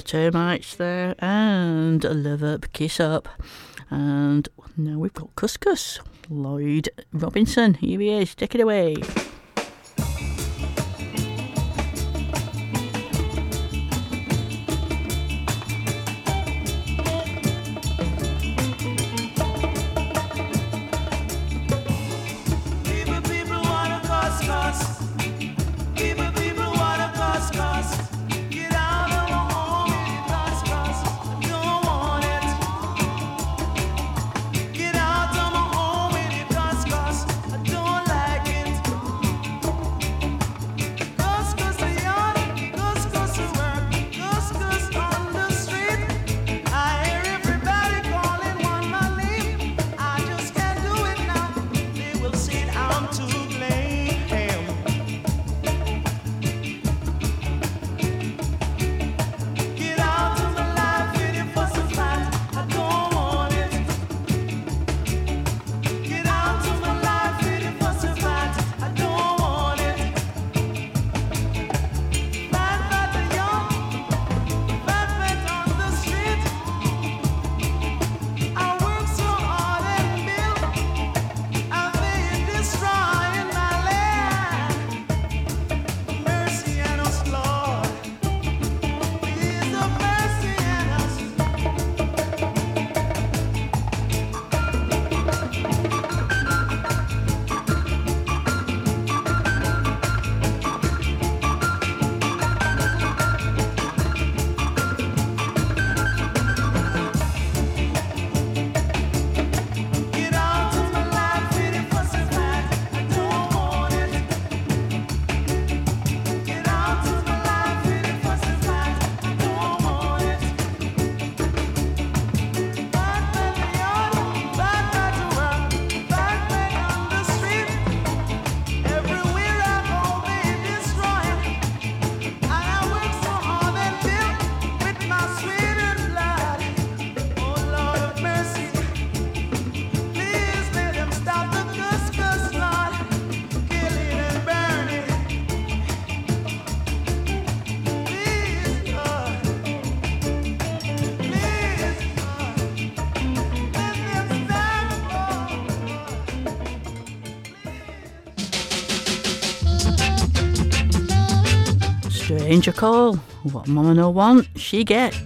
too much there. And a love up, kiss up. And now we've got Cuss Cuss, Lloyd Robinson. Here he is. Take it away. Danger call. What mama no want, she get.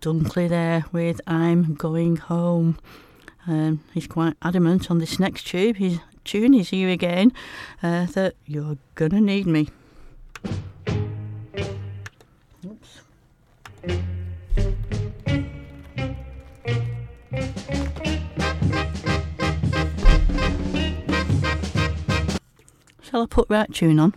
Dunkley there with I'm Going Home. Um, he's quite adamant on this next tube. His tune is here again uh, that you're gonna need me. Oops. Shall I put that tune on?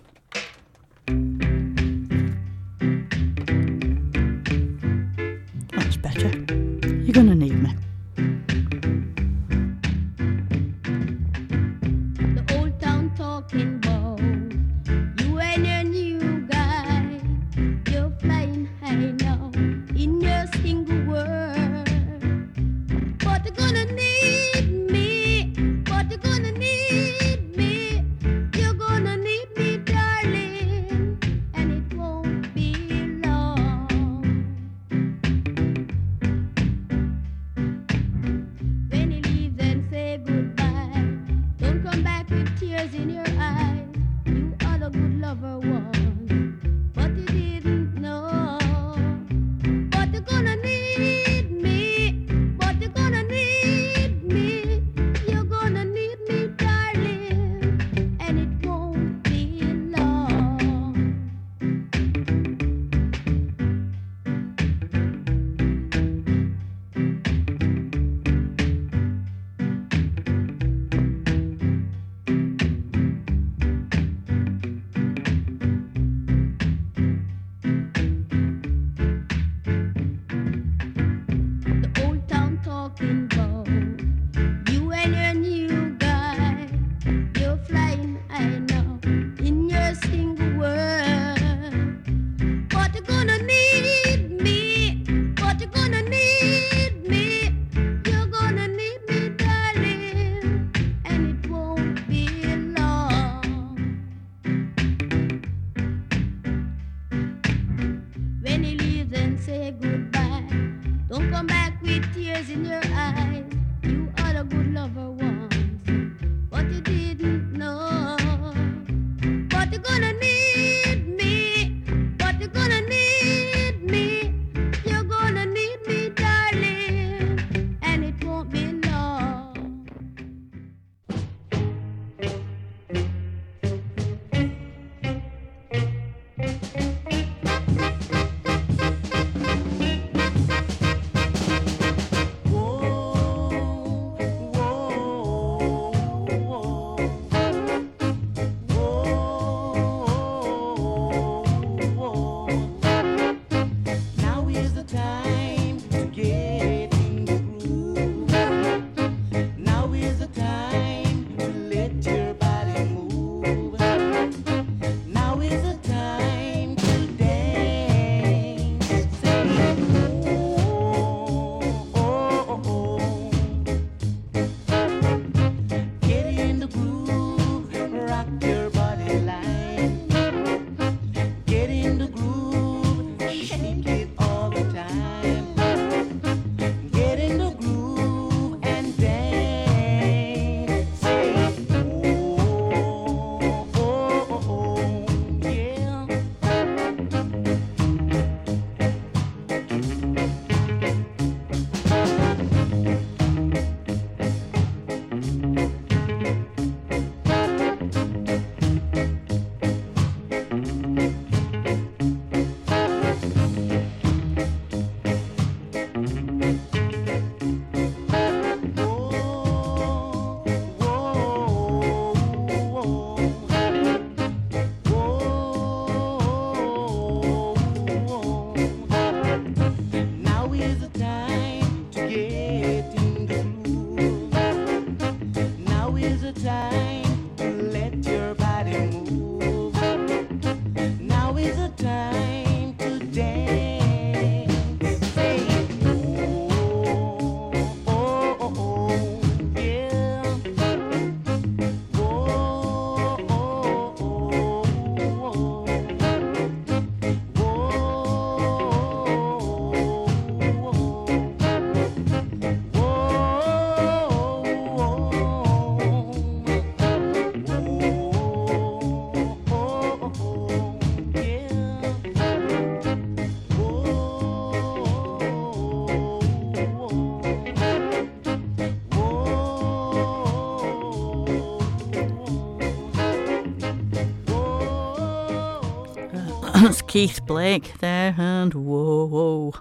Keith Blake there, and whoa, whoa.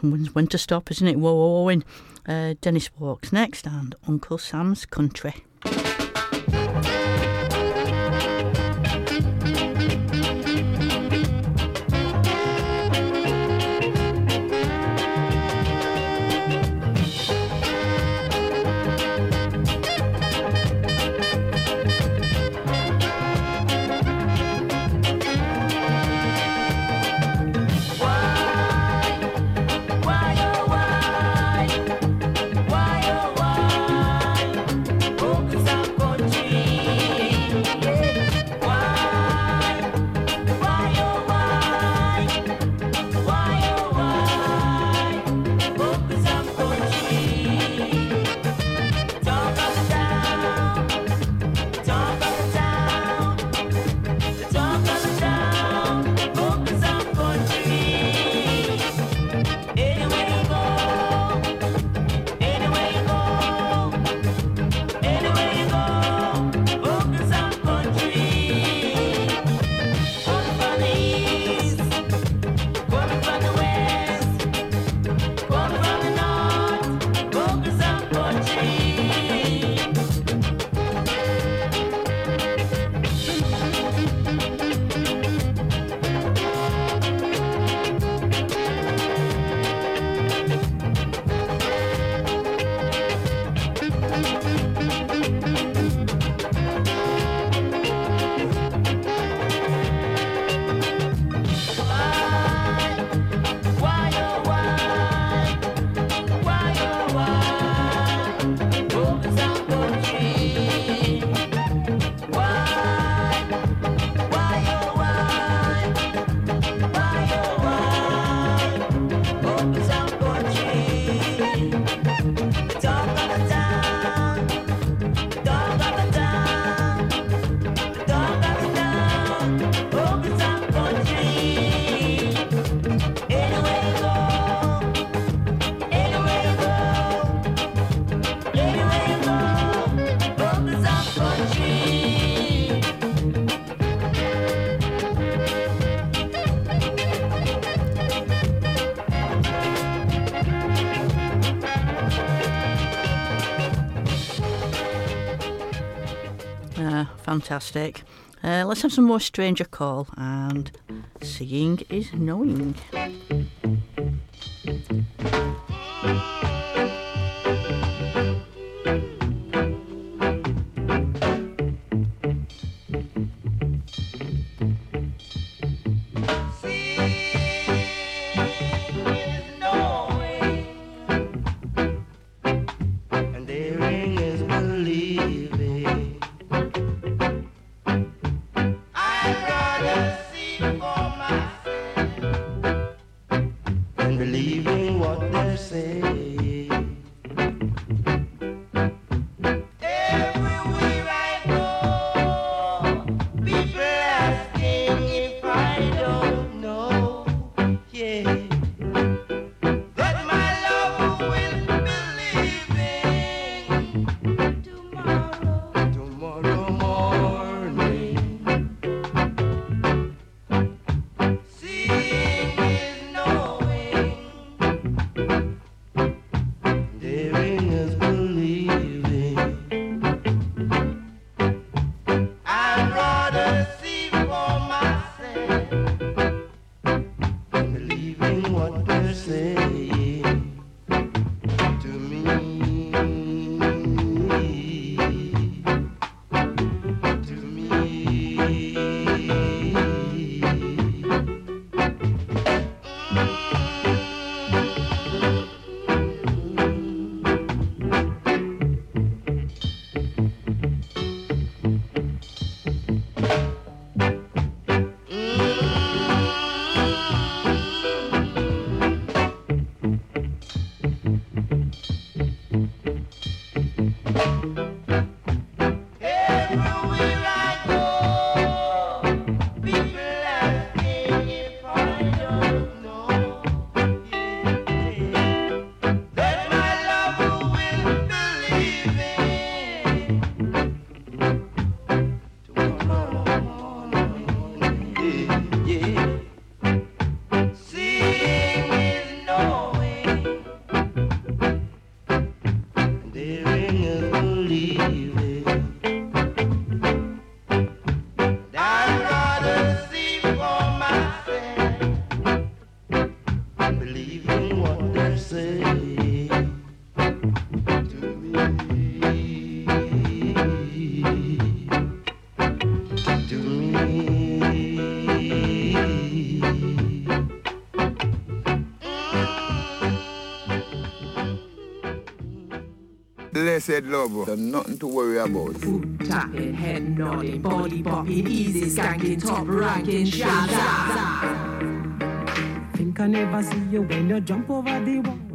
when to stop, isn't it? Whoa, whoa, whoa. And uh, Dennis Walks next, and Uncle Sam's Country. Fantastic. Uh, let's have some more Stranger Cole and seeing is knowing. Blessed love. There's nothing to worry about. Foot tapping, head nodding, body bopping, easy skanking, top ranking, shout. Think I never see you when you jump over the wall.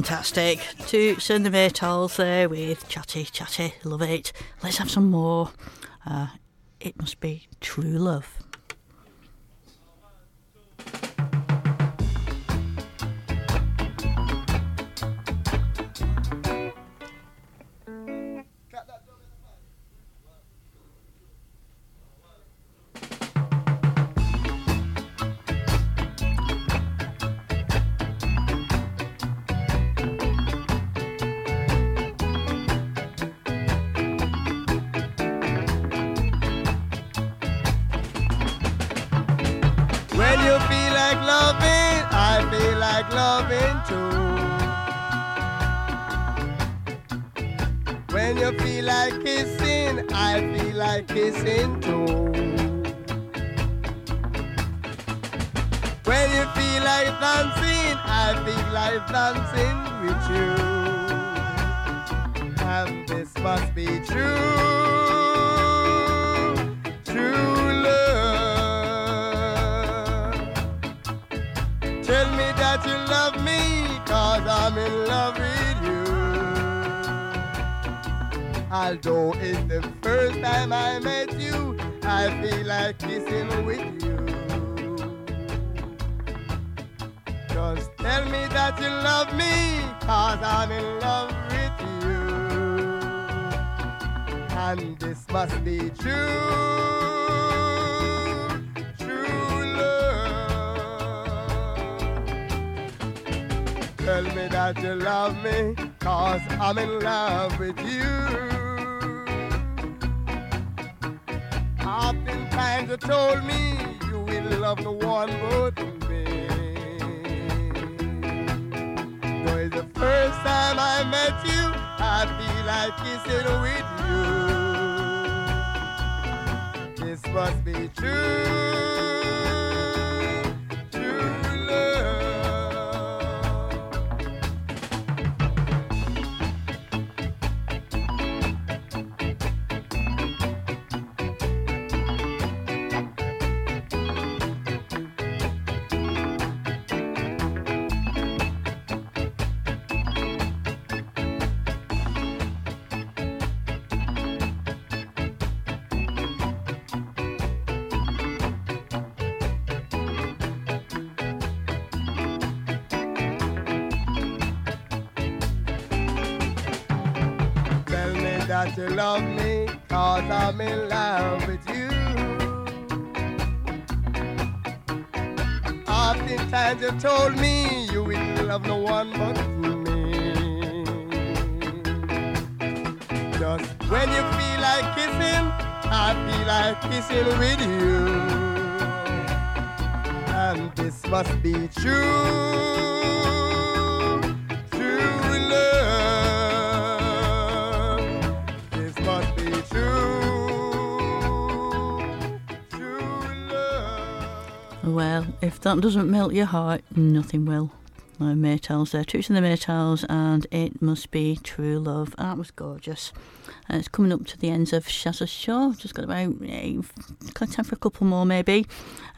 Fantastic. Two and the there with Chatty Chatty. Love it. Let's have some more. Uh, it must be true love. That doesn't melt your heart, nothing will. No, Maytals there. Toots and the Maytals and It Must Be True Love. That was gorgeous. And it's coming up to the ends of Shazza's Show. Just got about eh, eight, time for a couple more maybe.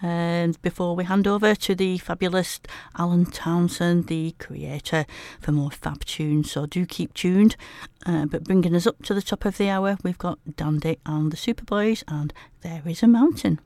And before we hand over to the fabulous Alan Townsend, the creator, for more fab tunes. So do keep tuned. Uh, but bringing us up to the top of the hour, we've got Dandy and the Superboys and There Is a Mountain.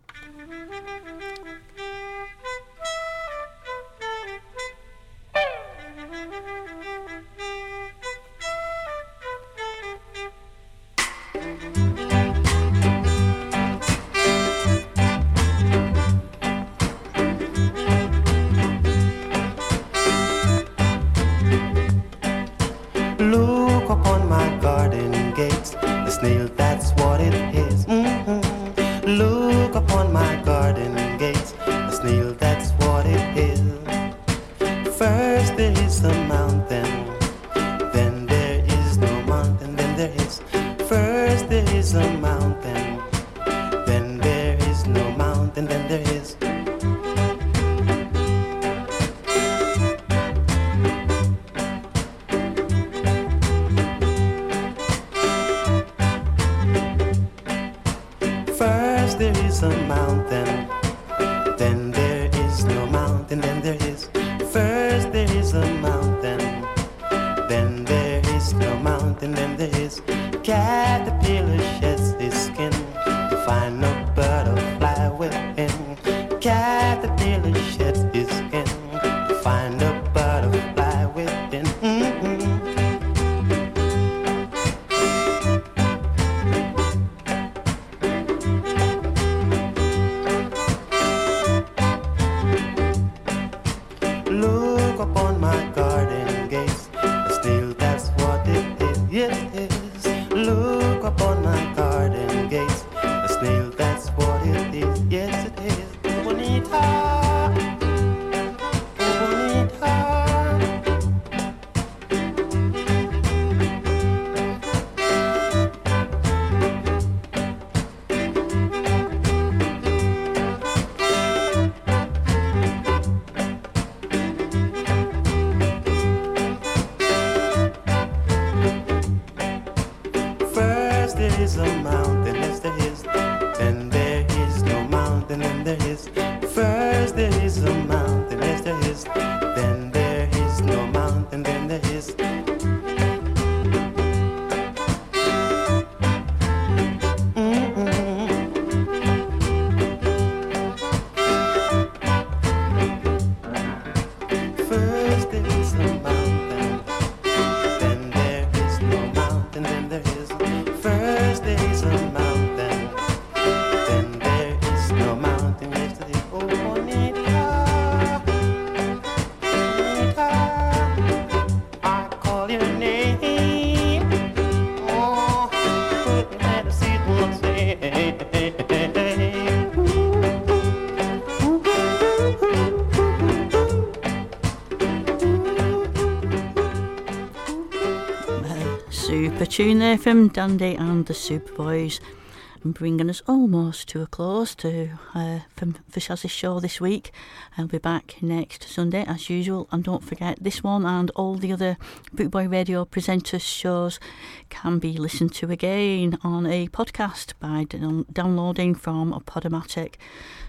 Tune there from Dandy and the Superboys, and bringing us almost to a close to uh, from for Shazzy's show this week. I'll be back next Sunday as usual, and don't forget this one and all the other Bootboy Radio presenters shows can be listened to again on a podcast by down- downloading from Podomatic.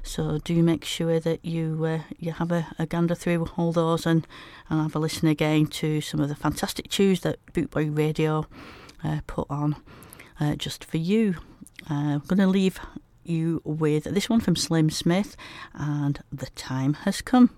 So do make sure that you uh, you have a, a gander through all those and, and have a listen again to some of the fantastic tunes that Bootboy Radio uh, put on uh, just for you. Uh, I'm going to leave you with this one from Slim Smith, and the time has come.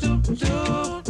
Shoop, shoop,